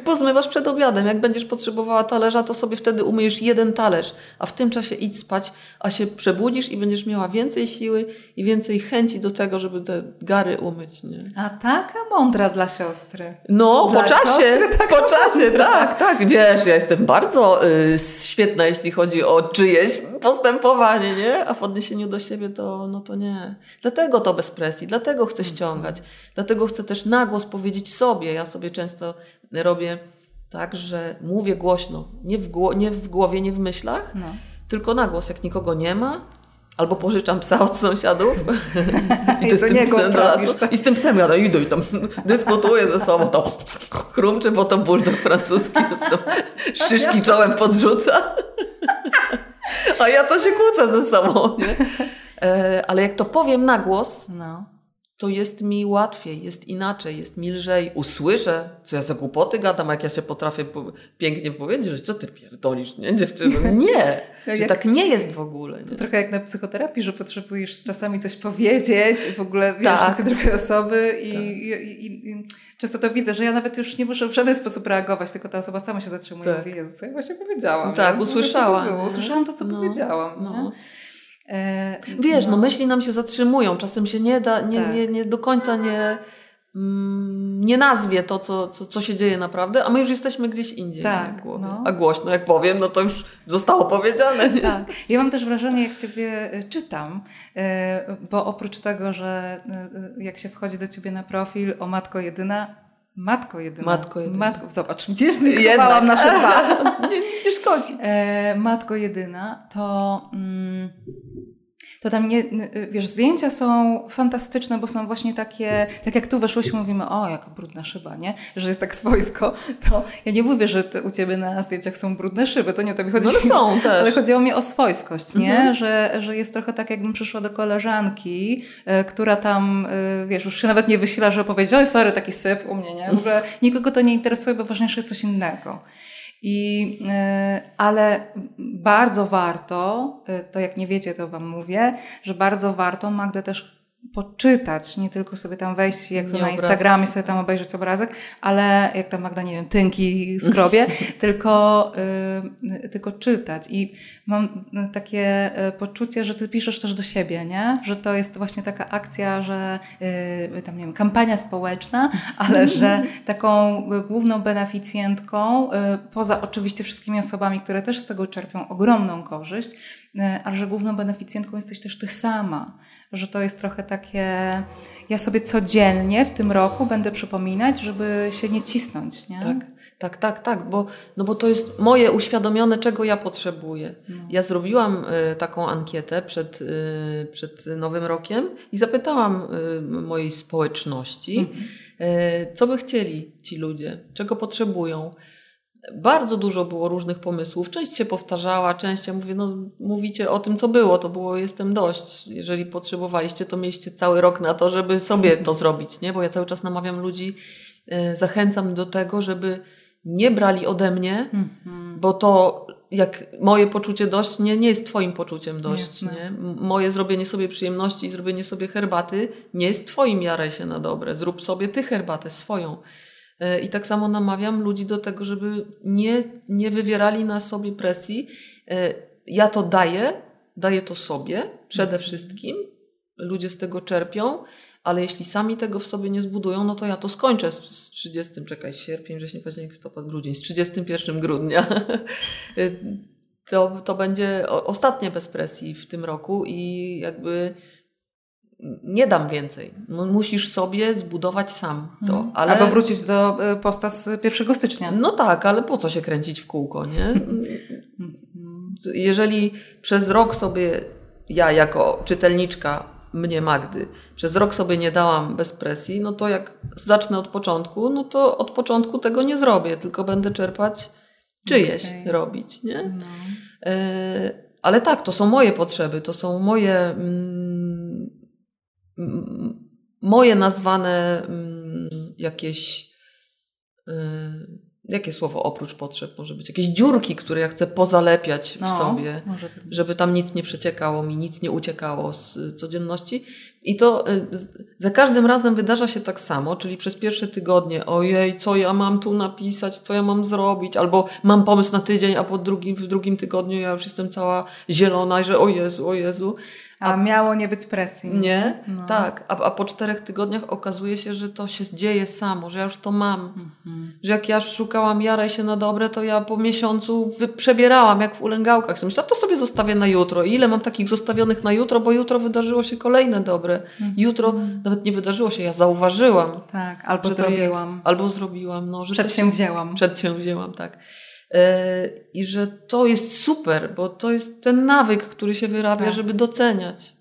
Pozmywasz przed obiadem. Jak będziesz potrzebowała talerza, to sobie wtedy umyjesz jeden talerz, a w tym czasie idź spać, a się przebudzisz i będziesz miała więcej siły i więcej chęci do tego, żeby te gary umyć. Nie? A taka mądra dla siostry. No, dla po czasie, po czasie, mądra. tak, tak. Wiesz, ja jestem bardzo y, świetna, jeśli chodzi o czyjeś postępowanie, nie? A w odniesieniu do siebie to, no to nie. Dlatego to bez presji, dlatego chcę ściągać, dlatego chcę też na głos powiedzieć sobie. Ja sobie często robię tak, że mówię głośno, nie w, gło nie w głowie, nie w myślach, no. tylko na głos, jak nikogo nie ma, albo pożyczam psa od sąsiadów i, I, z tym psem do lasu. I z tym psem jadę, idę i tam dyskutuję ze sobą, to chrumczy, bo to bulldog francuski, szyszki czołem podrzuca. A ja to się kłócę ze sobą, nie? E, ale jak to powiem na głos, no to jest mi łatwiej, jest inaczej, jest mi lżej. Usłyszę, co ja za głupoty gadam, jak ja się potrafię po pięknie powiedzieć, że co ty pierdolisz, nie dziewczyno? Nie, jak, tak nie jest w ogóle. Nie? To trochę jak na psychoterapii, że potrzebujesz czasami coś powiedzieć, w ogóle wiesz, tak. drugiej osoby i, tak. i, i, i, często to widzę, że ja nawet już nie muszę w żaden sposób reagować, tylko ta osoba sama się zatrzymuje tak. i mówi, Jezu, co ja właśnie powiedziałam. Tak, ja, usłyszałam. Usłyszałam to, co no, powiedziałam. No. E, Wiesz, no. no. myśli nam się zatrzymują, czasem się nie da, nie, tak. nie, nie do końca nie, mm, nie nazwie to, co, co, co się dzieje naprawdę, a my już jesteśmy gdzieś indziej tak, w głowie. No. A głośno, jak powiem, no to już zostało powiedziane. Nie? Tak. Ja mam też wrażenie, jak Ciebie e, czytam, e, bo oprócz tego, że jak się wchodzi do Ciebie na profil o Matko Jedyna, Matko jedyna. Matko jedyna. Matko, zobacz, gdzieś zmiksowałam nasze dwa. nie, nic nie szkodzi. E, matko jedyna to... Mm, to tam nie, wiesz, zdjęcia są fantastyczne, bo są właśnie takie, tak jak tu weszłyśmy, mówimy, o, jaka brudna szyba, nie? Że jest tak swojsko, to ja nie mówię, że u Ciebie na zdjęciach są brudne szyby, to nie o to mi chodzi. No ale są też. Ale chodziło mi o swojskość, nie? Mhm. Że, że jest trochę tak, jakbym przyszła do koleżanki, y, która tam, y, wiesz, już się nawet nie wysila, że powiedzieć, oj, sorry, taki syf u mnie, nie? W ogóle nikogo to nie interesuje, bo ważniejsze jest coś innego. I, e, ale bardzo warto, e, to jak nie wiecie, to Wam mówię, że bardzo warto Magdę też poczytać, nie tylko sobie tam wejść, jak to na Instagramie sobie tam obejrzeć obrazek, ale jak tam Magda, nie wiem, tynki skrobie, tylko, y, tylko czytać. I mam takie y, poczucie, że ty piszesz też do siebie, nie? Że to jest właśnie taka akcja, że y, tam, nie wiem, kampania społeczna, ale że taką główną beneficjentką, y, poza oczywiście wszystkimi osobami, które też z tego czerpią ogromną korzyść, y, ale że główną beneficjentką jesteś też ty sama że to jest trochę takie. Ja sobie codziennie w tym roku będę przypominać, żeby się nie cisnąć, nie? Tak, tak, tak, tak, bo, no bo to jest moje uświadomione, czego ja potrzebuję. No. Ja zrobiłam y, taką ankietę przed, y, przed Nowym Rokiem i zapytałam y, mojej społeczności, mhm. co by chcieli ci ludzie, czego potrzebują. Bardzo dużo było różnych pomysłów. Część się powtarzała, część ja mówię, no mówicie o tym, co było, to było jestem dość. Jeżeli potrzebowaliście, to mieliście cały rok na to, żeby sobie to zrobić, nie? Bo ja cały czas namawiam ludzi, e, zachęcam do tego, żeby nie brali ode mnie, mhm. bo to jak moje poczucie dość nie, nie jest twoim poczuciem dość. Nie? Moje zrobienie sobie przyjemności i zrobienie sobie herbaty nie jest twoim jaraj się na dobre. Zrób sobie ty herbatę swoją. E, I tak samo namawiam ludzi do tego, żeby nie, nie wywierali na sobie presji. E, ja to daję, daję to sobie przede mhm. wszystkim. Ludzie z tego czerpią, ale jeśli sami tego w sobie nie zbudują, no to ja to skończę z, z 30, czekaj, sierpień, wrzesień, październik, listopad, grudzień, z 31 grudnia. E, to, to będzie ostatnie bez presji w tym roku i jakby nie dam więcej. No, musisz sobie zbudować sam to. Mhm. Ale... Albo wrócić do y, posta z 1 stycznia. No tak, ale po co się kręcić w kółko, nie? Mhm. Jeżeli przez rok sobie ja jako czytelniczka mnie Magdy przez rok sobie nie dałam bez presji, no to jak zacznę od początku, no to od początku tego nie zrobię, tylko będę czerpać czyjeś okay. robić, nie? No. E, ale tak, to są moje potrzeby, to są moje mm, moje nazwane mm, jakieś y, jakie słowo oprócz potrzeb może być? Jakieś dziurki, które ja chcę pozalepiać w no, sobie, tak żeby tam nic nie przeciekało mi, nic nie uciekało z codzienności. I to y, za każdym razem wydarza się tak samo, czyli przez pierwsze tygodnie, ojej, co ja mam tu napisać, co ja mam zrobić, albo mam pomysł na tydzień, a po drugim, w drugim tygodniu ja już jestem cała zielona i że o Jezu, o Jezu. A, a miało nie być presji. Nie? No. Tak. A, a po czterech tygodniach okazuje się, że to się dzieje samo, że ja już to mam. Mhm. Że jak ja szukałam jaraj się na dobre, to ja po miesiącu przebierałam jak w ulęgałkach. Myślałam, to sobie zostawię na jutro. I ile mam takich zostawionych na jutro, bo jutro wydarzyło się kolejne dobre. Mhm. Jutro nawet nie wydarzyło się, ja zauważyłam. Tak, albo zrobiłam. albo zrobiłam. No, że Przedsięwzięłam. Przedsięwzięłam, tak. E, I że to jest super, bo to jest ten nawyk, który się wyrabia, tak. żeby doceniać.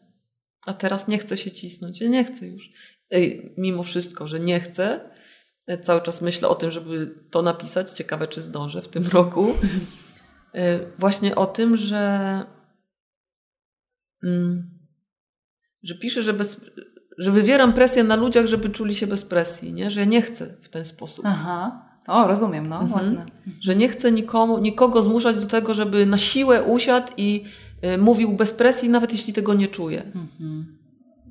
A teraz nie chcę się cisnąć. Ja nie chcę już. Ej, mimo wszystko, że nie chcę, e, cały czas myślę o tym, żeby to napisać. Ciekawe, czy zdążę w tym roku. E, właśnie o tym, że, mm, że piszę, że, bez, że wywieram presję na ludziach, żeby czuli się bez presji, nie? że ja nie chcę w ten sposób. Aha. O, rozumiem, no, mhm. ładne. Że nie chcę nikomu, nikogo zmuszać do tego, żeby na siłę usiadł i y, mówił bez presji, nawet jeśli tego nie czuje. Mhm.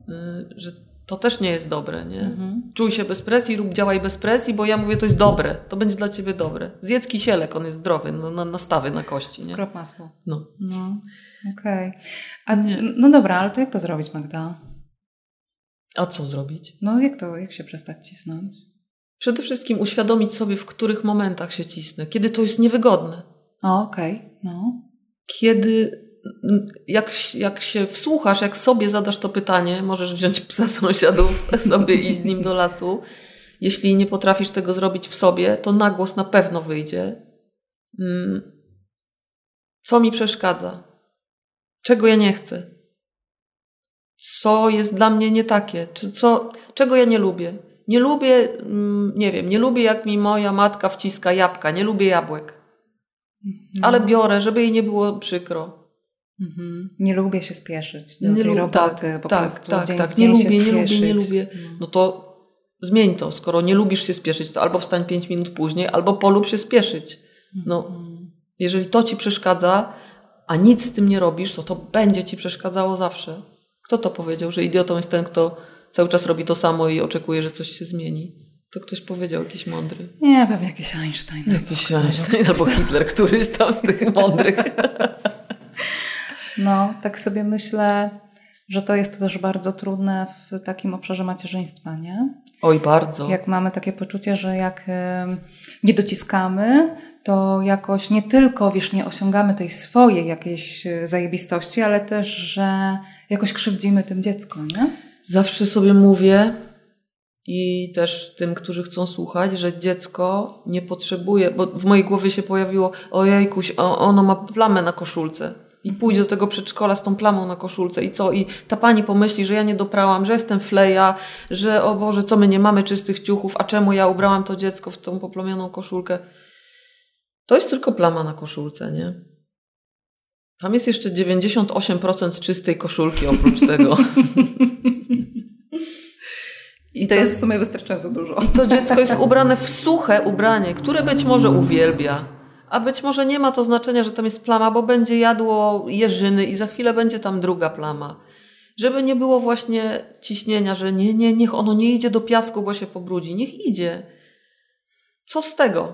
Y, że to też nie jest dobre, nie? Mhm. Czuj się bez presji lub działaj bez presji, bo ja mówię, to jest dobre, to będzie dla ciebie dobre. Zjedz kisielek, on jest zdrowy, no, na, nastawy na kości, nie? Skrop masło. No. no. Okej. Okay. No dobra, ale to jak to zrobić, Magda? A co zrobić? No jak to, jak się przestać cisnąć? Przede wszystkim uświadomić sobie, w których momentach się cisnę, kiedy to jest niewygodne. okej. Okay. No. Kiedy, jak, jak się wsłuchasz, jak sobie zadasz to pytanie, możesz wziąć psa sąsiadów, sobie iść z nim do lasu. Jeśli nie potrafisz tego zrobić w sobie, to na głos na pewno wyjdzie. Mm. Co mi przeszkadza? Czego ja nie chcę? Co jest dla mnie nie takie? Czy co, czego ja nie lubię? Nie lubię, mm, nie wiem, nie lubię jak mi moja matka wciska jabłka, nie lubię jabłek. Mhm. Ale biorę, żeby jej nie było przykro. Mhm. Nie lubię się spieszyć do nie tej roboty, tak, po tak, prostu tak, dzień tak. Nie lubię, nie lubię, nie lubię. No to zmień to. Skoro nie lubisz się spieszyć, to albo wstań pięć minut później, albo polub się spieszyć. No, mhm. jeżeli to ci przeszkadza, a nic z tym nie robisz, to to będzie ci przeszkadzało zawsze. Kto to powiedział, że idiotą jest ten, kto cały czas robi to samo i oczekuje, że coś się zmieni. To ktoś powiedział, jakiś mądry. Nie, pewnie jakiś Einstein. Jakiś Einstein albo Hitler, któryś tam z tych mądrych. No, tak sobie myślę, że to jest też bardzo trudne w takim obszarze macierzyństwa, nie? Oj, bardzo. Jak mamy takie poczucie, że jak nie dociskamy, to jakoś nie tylko, wiesz, nie osiągamy tej swojej jakiejś e, zajebistości, ale też, że jakoś krzywdzimy tym dziecko, nie? Zawsze sobie mówię i też tym, którzy chcą słuchać, że dziecko nie potrzebuje, bo w mojej głowie się pojawiło, ojejkuś, ono ma plamę na koszulce i pójdzie do tego przedszkola z tą plamą na koszulce i co? I ta pani pomyśli, że ja nie doprałam, że jestem fleja, że o Boże, co my nie mamy czystych ciuchów, a czemu ja ubrałam to dziecko w tą poplomioną koszulkę? To jest tylko plama na koszulce, nie? Tam jest jeszcze 98% czystej koszulki oprócz tego. I to, to, jest w sumie wystarczająco dużo. I to dziecko jest ubrane w suche ubranie, które być może uwielbia. A być może nie ma to znaczenia, że tam jest plama, bo będzie jadło jeżyny i za chwilę będzie tam druga plama. Żeby nie było właśnie ciśnienia, że nie, nie, niech ono nie idzie do piasku, bo się pobrudzi. Niech idzie. Co z tego?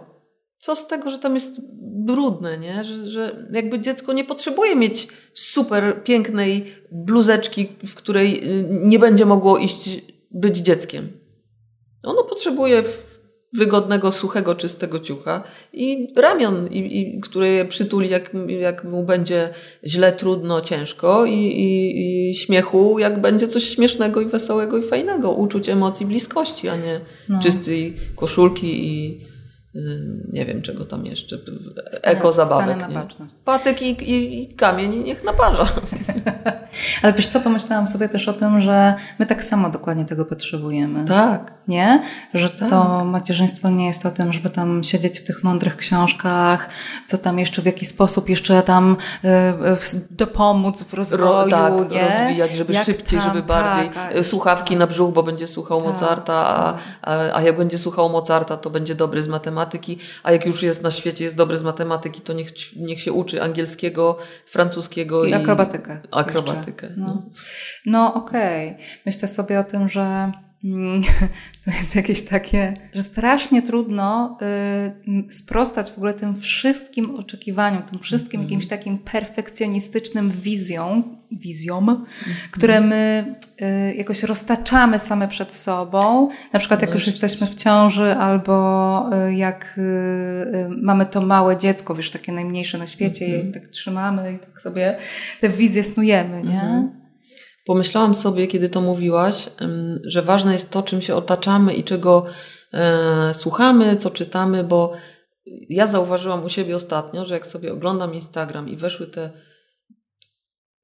Co z tego, że tam jest brudne, nie? Że, że jakby dziecko nie potrzebuje mieć super pięknej bluzeczki, w której y, nie będzie mogło iść być dzieckiem. Ono potrzebuje wygodnego, suchego, czystego ciucha i ramion, i, i, który je przytuli, jak, jak mu będzie źle, trudno, ciężko i, i, i śmiechu, jak będzie coś śmiesznego i wesołego i fajnego. Uczuć emocji bliskości, a nie no. czystej koszulki i nie wiem czego tam jeszcze, eko zabawek. Nie? Patyk i, i, i kamień niech naparza. Ale wiesz co, pomyślałam sobie też o tym, że my tak samo dokładnie tego potrzebujemy. Tak. Nie? Że tak. to macierzyństwo nie jest o tym, żeby tam siedzieć w tych mądrych książkach, co tam jeszcze, w jaki sposób jeszcze tam y, y, dopomóc w rozwoju, Ro, tak, nie? rozwijać, żeby jak szybciej, tam, żeby bardziej. Tak, y, słuchawki tak. na brzuch, bo będzie słuchał tak, Mozarta, a, tak. a, a jak będzie słuchał Mozarta, to będzie dobry z matematyki, a jak już jest na świecie, jest dobry z matematyki, to niech, niech się uczy angielskiego, francuskiego i, i akrobatykę. Akrobatykę. No, no. no okej. Okay. Myślę sobie o tym, że to jest jakieś takie, że strasznie trudno y, sprostać w ogóle tym wszystkim oczekiwaniom, tym wszystkim mm. jakimś takim perfekcjonistycznym wizjom, wizjom, mm. które my y, jakoś roztaczamy same przed sobą. Na przykład jak już jesteśmy w ciąży albo y, jak mamy to małe dziecko, wiesz, takie najmniejsze na świecie mm. i tak trzymamy i tak sobie te wizje snujemy, nie? Mm Pomyślałam sobie, kiedy to mówiłaś, że ważne jest to, czym się otaczamy i czego e, słuchamy, co czytamy, bo ja zauważyłam u siebie ostatnio, że jak sobie oglądam Instagram i weszły te,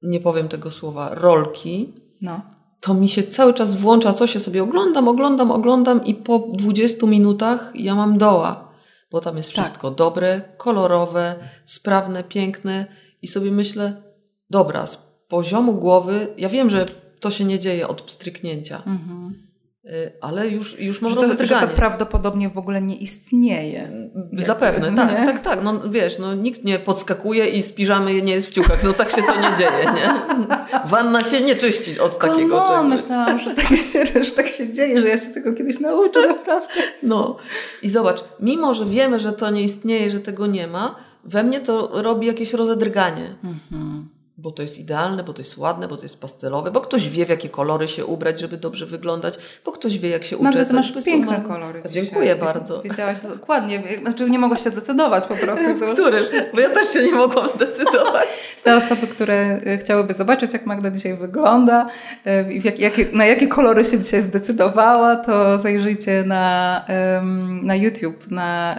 nie powiem tego słowa, rolki, no. to mi się cały czas włącza, co się sobie oglądam, oglądam, oglądam i po 20 minutach ja mam doła, bo tam jest tak. wszystko dobre, kolorowe, sprawne, piękne i sobie myślę, dobra, poziomu głowy, ja wiem, że to się nie dzieje od pstryknięcia, mhm. ale już, już mam że to, że to prawdopodobnie w ogóle nie istnieje. Zapewne, tak, nie? tak, tak. No wiesz, no, nikt nie podskakuje i z piżamy nie jest w ciuchach. No tak się to nie dzieje, nie? Wanna się nie czyści od Come takiego czegoś. myślałam, że tak, się, że tak się dzieje, że ja się tego kiedyś nauczę, naprawdę. No i zobacz, mimo, że wiemy, że to nie istnieje, że tego nie ma, we mnie to robi jakieś rozedrganie. Mhm bo to jest idealne, bo to jest ładne, bo to jest pastelowe, bo ktoś wie, w jakie kolory się ubrać, żeby dobrze wyglądać, bo ktoś wie, jak się uczesać. Magda, masz piękne są... kolory Dziękuję bardzo. Wiedziałaś to dokładnie. Znaczy nie mogłaś się zdecydować po prostu. Który? Bo ja też się nie mogłam zdecydować. Te osoby, które y, chciałyby zobaczyć, jak Magda dzisiaj wygląda, y, jak, jakie, na jakie kolory się dzisiaj zdecydowała, to zajrzyjcie na, na YouTube, na,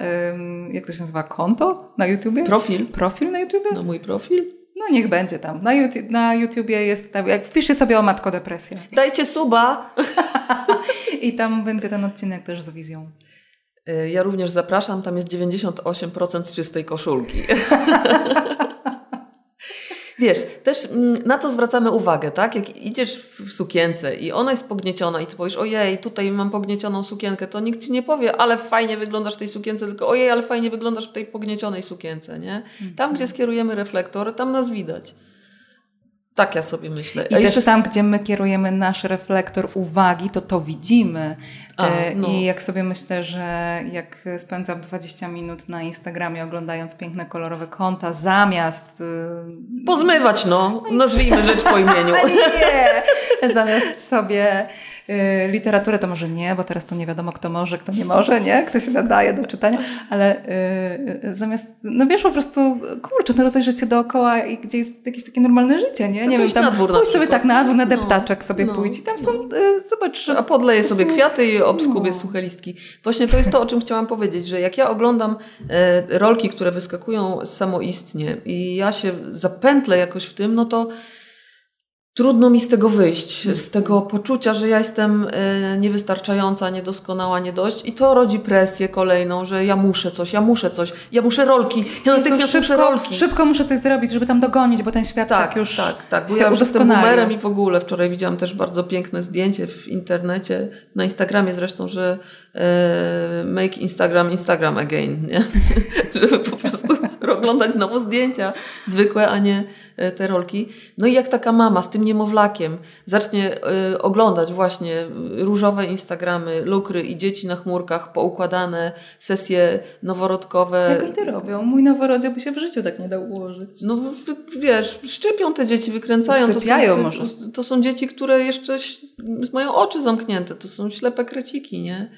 jak to się nazywa, konto na YouTubie? Profil. Profil na YouTubie? Na mój profil. No niech będzie tam. Na, YouTube, na YouTubie jest tam, jak wpiszcie sobie o Matko Depresja. Dajcie suba! I tam będzie ten odcinek też z wizją. Y, ja również zapraszam, tam jest 98% czystej koszulki. Wiesz, też mm, na co zwracamy uwagę, tak? Jak idziesz w sukience i ona jest pognieciona i ty powiesz, ojej, tutaj mam pogniecioną sukienkę, to nikt ci nie powie, ale fajnie wyglądasz w tej sukience, tylko ojej, ale fajnie wyglądasz w tej pogniecionej sukience, nie? Tam, gdzie skierujemy reflektor, tam nas widać. Tak ja sobie myślę. I A też tam, gdzie my kierujemy nasz reflektor uwagi, to to widzimy. A, e, no. I jak sobie myślę, że jak spędzam 20 minut na Instagramie oglądając piękne, kolorowe konta, zamiast... Y, Pozmywać, no. Nazwijmy rzecz po imieniu. nie! Zamiast sobie literaturę to może nie, bo teraz to nie wiadomo, kto może, kto nie może, nie? Kto się nadaje do czytania, ale y, zamiast, no wiesz, po prostu, kurczę, no rozejrzeć się dookoła i gdzie jest jakieś takie normalne życie, nie? nie wiem, tam na dwór pójdź sobie tak na dwór, na no, deptaczek no, sobie no, pójdź i tam są, no. y, zobacz. A podleję sobie kwiaty i obskubię no. suche listki. Właśnie to jest to, o czym chciałam powiedzieć, że jak ja oglądam e, rolki, które wyskakują samoistnie i ja się zapętlę jakoś w tym, no to Trudno mi z tego wyjść, z tego poczucia, że ja jestem e, niewystarczająca, niedoskonała, nie dość. I to rodzi presję kolejną, że ja muszę coś, ja muszę coś, ja muszę rolki, ja natychmiast muszę rolki. Szybko muszę coś zrobić, żeby tam dogonić, bo ten świat tak, tak już Tak, tak, bo ja już jestem numerem i w ogóle. Wczoraj widziałam też bardzo piękne zdjęcie w internecie, na Instagramie zresztą, że e, make Instagram Instagram again, nie? żeby po prostu oglądać znowu zdjęcia zwykłe, a nie e, te rolki. No i jak taka mama z tym niemowlakiem zacznie y, oglądać właśnie różowe Instagramy, lukry i dzieci na chmurkach, poukładane sesje noworodkowe. Jak to robią? Mój noworodzi by się w życiu tak nie dał ułożyć. No wiesz, szczepią te dzieci, wykręcają. Sypiają to są, może. To, to są dzieci, które jeszcze mają oczy zamknięte. To są ślepe kreciki, nie?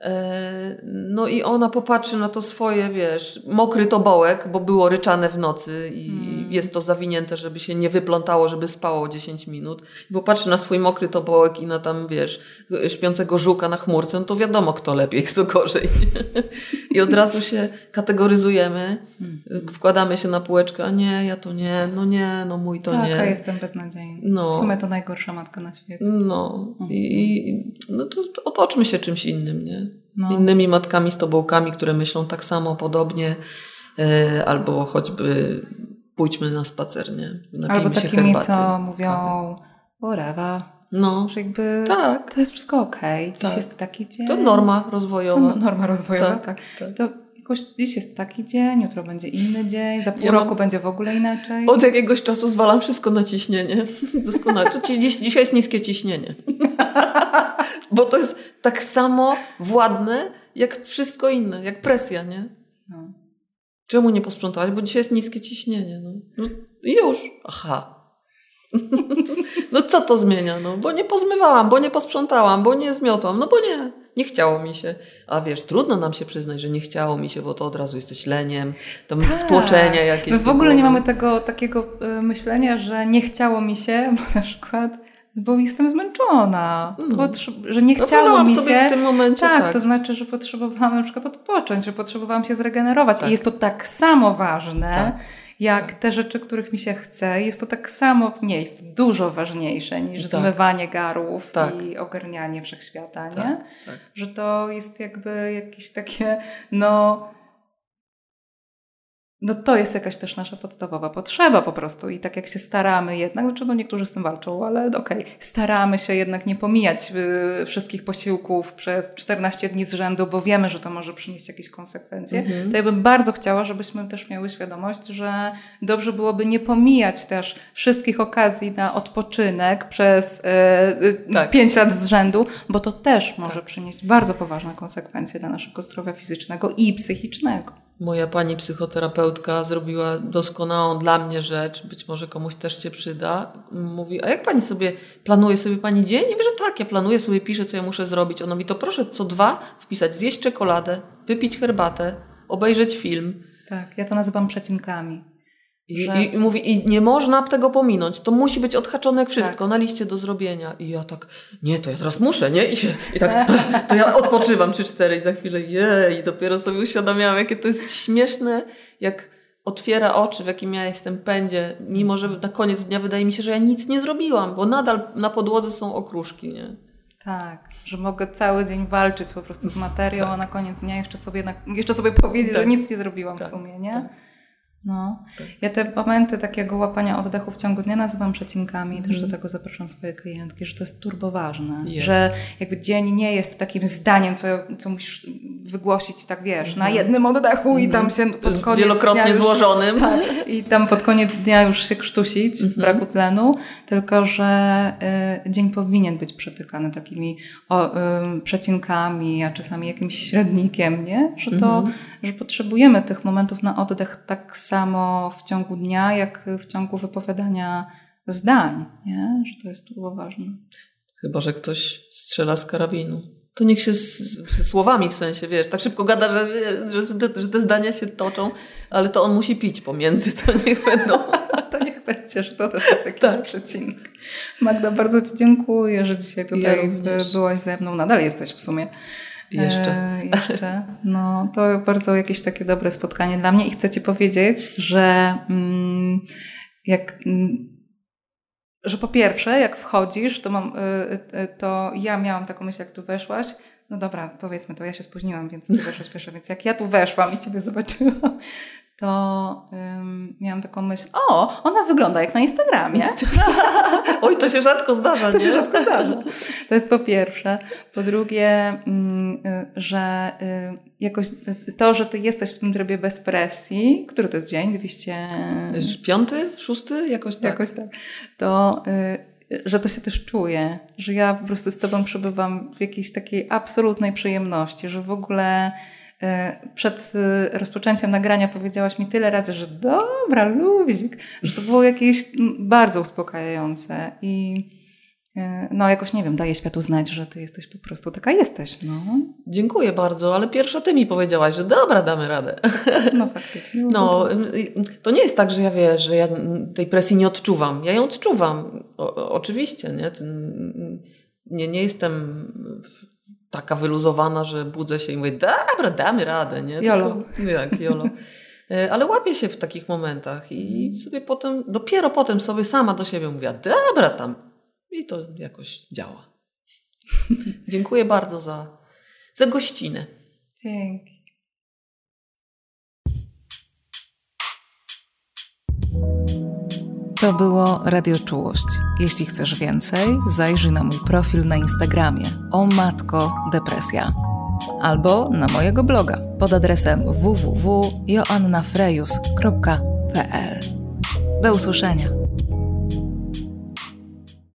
E, no i ona popatrzy na to swoje, wiesz, mokry tobołek, bo było ryczane w nocy i mm. jest to zawinięte, żeby się nie wyplątało, żeby spało 10 minut. I popatrzy na swój mokry tobołek i na tam, wiesz, śpiącego żuka na chmurce, no to wiadomo, kto lepiej, kto gorzej. I od razu się kategoryzujemy, mm. wkładamy się na półeczkę, a nie, ja to nie, no nie, no mój to Taka nie. Taka jestem beznadziejna. No. W sumie to najgorsza matka na świecie. No. I no to, to otoczmy się czymś innym, nie? No. innymi matkami z tobołkami, które myślą tak samo, podobnie, e, albo choćby pójdźmy na spacer, nie? Napijmy albo takimi, herbaty, co mówią whatever. No, że jakby tak. to jest wszystko okej. Okay. Dziś tak. jest taki dzień. To norma rozwojowa. To norma rozwojowa, tak. tak. tak. To jakoś dziś jest taki dzień, jutro będzie inny dzień, za pół ja roku mam... będzie w ogóle inaczej. Od jakiegoś czasu zwalam wszystko na ciśnienie. Doskonale. Dziś, dzisiaj jest niskie ciśnienie. Bo to jest tak samo władne, jak wszystko inne, jak presja, nie? No. Czemu nie posprzątałeś? Bo dzisiaj jest niskie ciśnienie. No, no już. Aha. no co to zmienia? No, bo nie pozmywałam, bo nie posprzątałam, bo nie zmiotłam. No bo nie. Nie chciało mi się. A wiesz, trudno nam się przyznać, że nie chciało mi się, bo to od razu jesteś leniem, tam tak. wtłoczenia jakieś. My w ogóle nie mamy tego takiego y, myślenia, że nie chciało mi się, bo na przykład bo jestem zmęczona, no. że nie no, chciało no, mi się. Sobie w tym momencie, tak, tak, to znaczy, że potrzebowałam na przykład odpocząć, że potrzebowałam się zregenerować. Tak. I jest to tak samo ważne, tak. jak tak. te rzeczy, których mi się chce. Jest to tak samo, nie, jest dużo ważniejsze niż tak. zmywanie garów tak. i ogarnianie wszechświata, nie? Że to jest jakby jakieś takie, no no to jest jakaś też nasza podstawowa potrzeba po prostu i tak jak się staramy jednak, znaczy no niektórzy z tym walczą, ale okej, okay, staramy się jednak nie pomijać y, wszystkich posiłków przez 14 dni z rzędu, bo wiemy, że to może przynieść jakieś konsekwencje, mhm. to ja bym bardzo chciała, żebyśmy też miały świadomość, że dobrze byłoby nie pomijać też wszystkich okazji na odpoczynek przez y, y, tak. 5 lat z rzędu, bo to też może tak. przynieść bardzo poważne konsekwencje dla naszego zdrowia fizycznego i psychicznego moja pani psychoterapeutka zrobiła doskonałą dla mnie rzecz, być może komuś też się przyda. Mówi, a jak pani sobie, planuje sobie pani dzień? Ja mówię, że tak, ja planuję sobie, piszę, co ja muszę zrobić. Ona mi to proszę co dwa wpisać, zjeść czekoladę, wypić herbatę, obejrzeć film. Tak, ja to nazywam przecinkami. I, że... i, mówi, i nie można tego pominąć. To musi być odhaczone jak wszystko tak. na liście do zrobienia. I ja tak, nie, to ja teraz muszę, nie? I, się, i tak, to ja odpoczywam trzy, cztery i za chwilę jej, i dopiero sobie uświadamiałam, jakie to jest śmieszne, jak otwiera oczy, w jakim ja jestem pędzie, mimo że na koniec dnia wydaje mi się, że ja nic nie zrobiłam, bo nadal na podłodze są okruszki, nie? Tak, że mogę cały dzień walczyć po prostu z materią, tak. a na koniec dnia jeszcze sobie, na, jeszcze sobie powiedzieć, tak. że nic nie zrobiłam tak. w sumie, nie? No. Tak. Ja te momenty takiego łapania oddechu w ciągu dnia nazywam przecinkami i też do mhm. tego zapraszam swoje klientki, że to jest turbo ważne. Jest. Że jakby dzień nie jest takim zdaniem, co, co musisz wygłosić, tak wiesz, na mhm. jednym oddechu i tam się pod koniec Wielokrotnie dnia już, złożonym. Tak, I tam pod koniec dnia już się krztusić z mhm. braku tlenu, tylko że y, dzień powinien być przetykany takimi o, y, przecinkami, a czasami jakimś średnikiem, nie? Że to, że potrzebujemy tych momentów na oddech tak samo w ciągu dnia, jak w ciągu wypowiadania zdań, nie? że to jest turbo ważne. Chyba, że ktoś strzela z karabinu. To niech się z, z słowami w sensie, wiesz, tak szybko gada, że, że, że, te, że te zdania się toczą, ale to on musi pić pomiędzy, to niech będą. to niech będzie, że to też jest jakiś tak. przecinek. Magda, bardzo Ci dziękuję, że dzisiaj tutaj ja byłaś ze mną. Nadal jesteś w sumie. Jeszcze. E, jeszcze. No, to bardzo jakieś takie dobre spotkanie dla mnie i chcę Ci powiedzieć, że mm, jak. Mm, że po pierwsze, jak wchodzisz, to, mam, y, y, to ja miałam taką myśl, jak tu weszłaś, no dobra, powiedzmy to, ja się spóźniłam, więc ty weszłaś pierwsza, więc jak ja tu weszłam i ciebie zobaczyłam, to um, miałam taką myśl, o, ona wygląda jak na Instagramie. Oj, to się rzadko zdarza, To nie? się rzadko zdarza. To jest po pierwsze. Po drugie, um, że um, jakoś to, że ty jesteś w tym trybie bez presji, który to jest dzień? 200... Piąty? Szósty? Jakoś tak. Jakoś tak. To... Y, że to się też czuje, że ja po prostu z Tobą przebywam w jakiejś takiej absolutnej przyjemności, że w ogóle przed rozpoczęciem nagrania powiedziałaś mi tyle razy, że dobra, luzik, że to było jakieś bardzo uspokajające i no jakoś, nie wiem, daje światu znać, że ty jesteś po prostu taka jesteś. No. Dziękuję bardzo, ale pierwsza ty mi powiedziałaś, że dobra, damy radę. No faktycznie. No, to nie jest tak, że ja wiesz, że ja tej presji nie odczuwam. Ja ją odczuwam, o, oczywiście, nie? nie? Nie jestem taka wyluzowana, że budzę się i mówię, dobra, damy radę, nie? Jolo. Tylko, jak, jolo. E, ale łapię się w takich momentach i sobie potem, dopiero potem sobie sama do siebie mówię, dobra tam. I to jakoś działa. Dziękuję bardzo za, za gościnę. Dzięki. To było Radio Czułość. Jeśli chcesz więcej, zajrzyj na mój profil na Instagramie o matko depresja albo na mojego bloga pod adresem www.joannafrejus.pl. Do usłyszenia.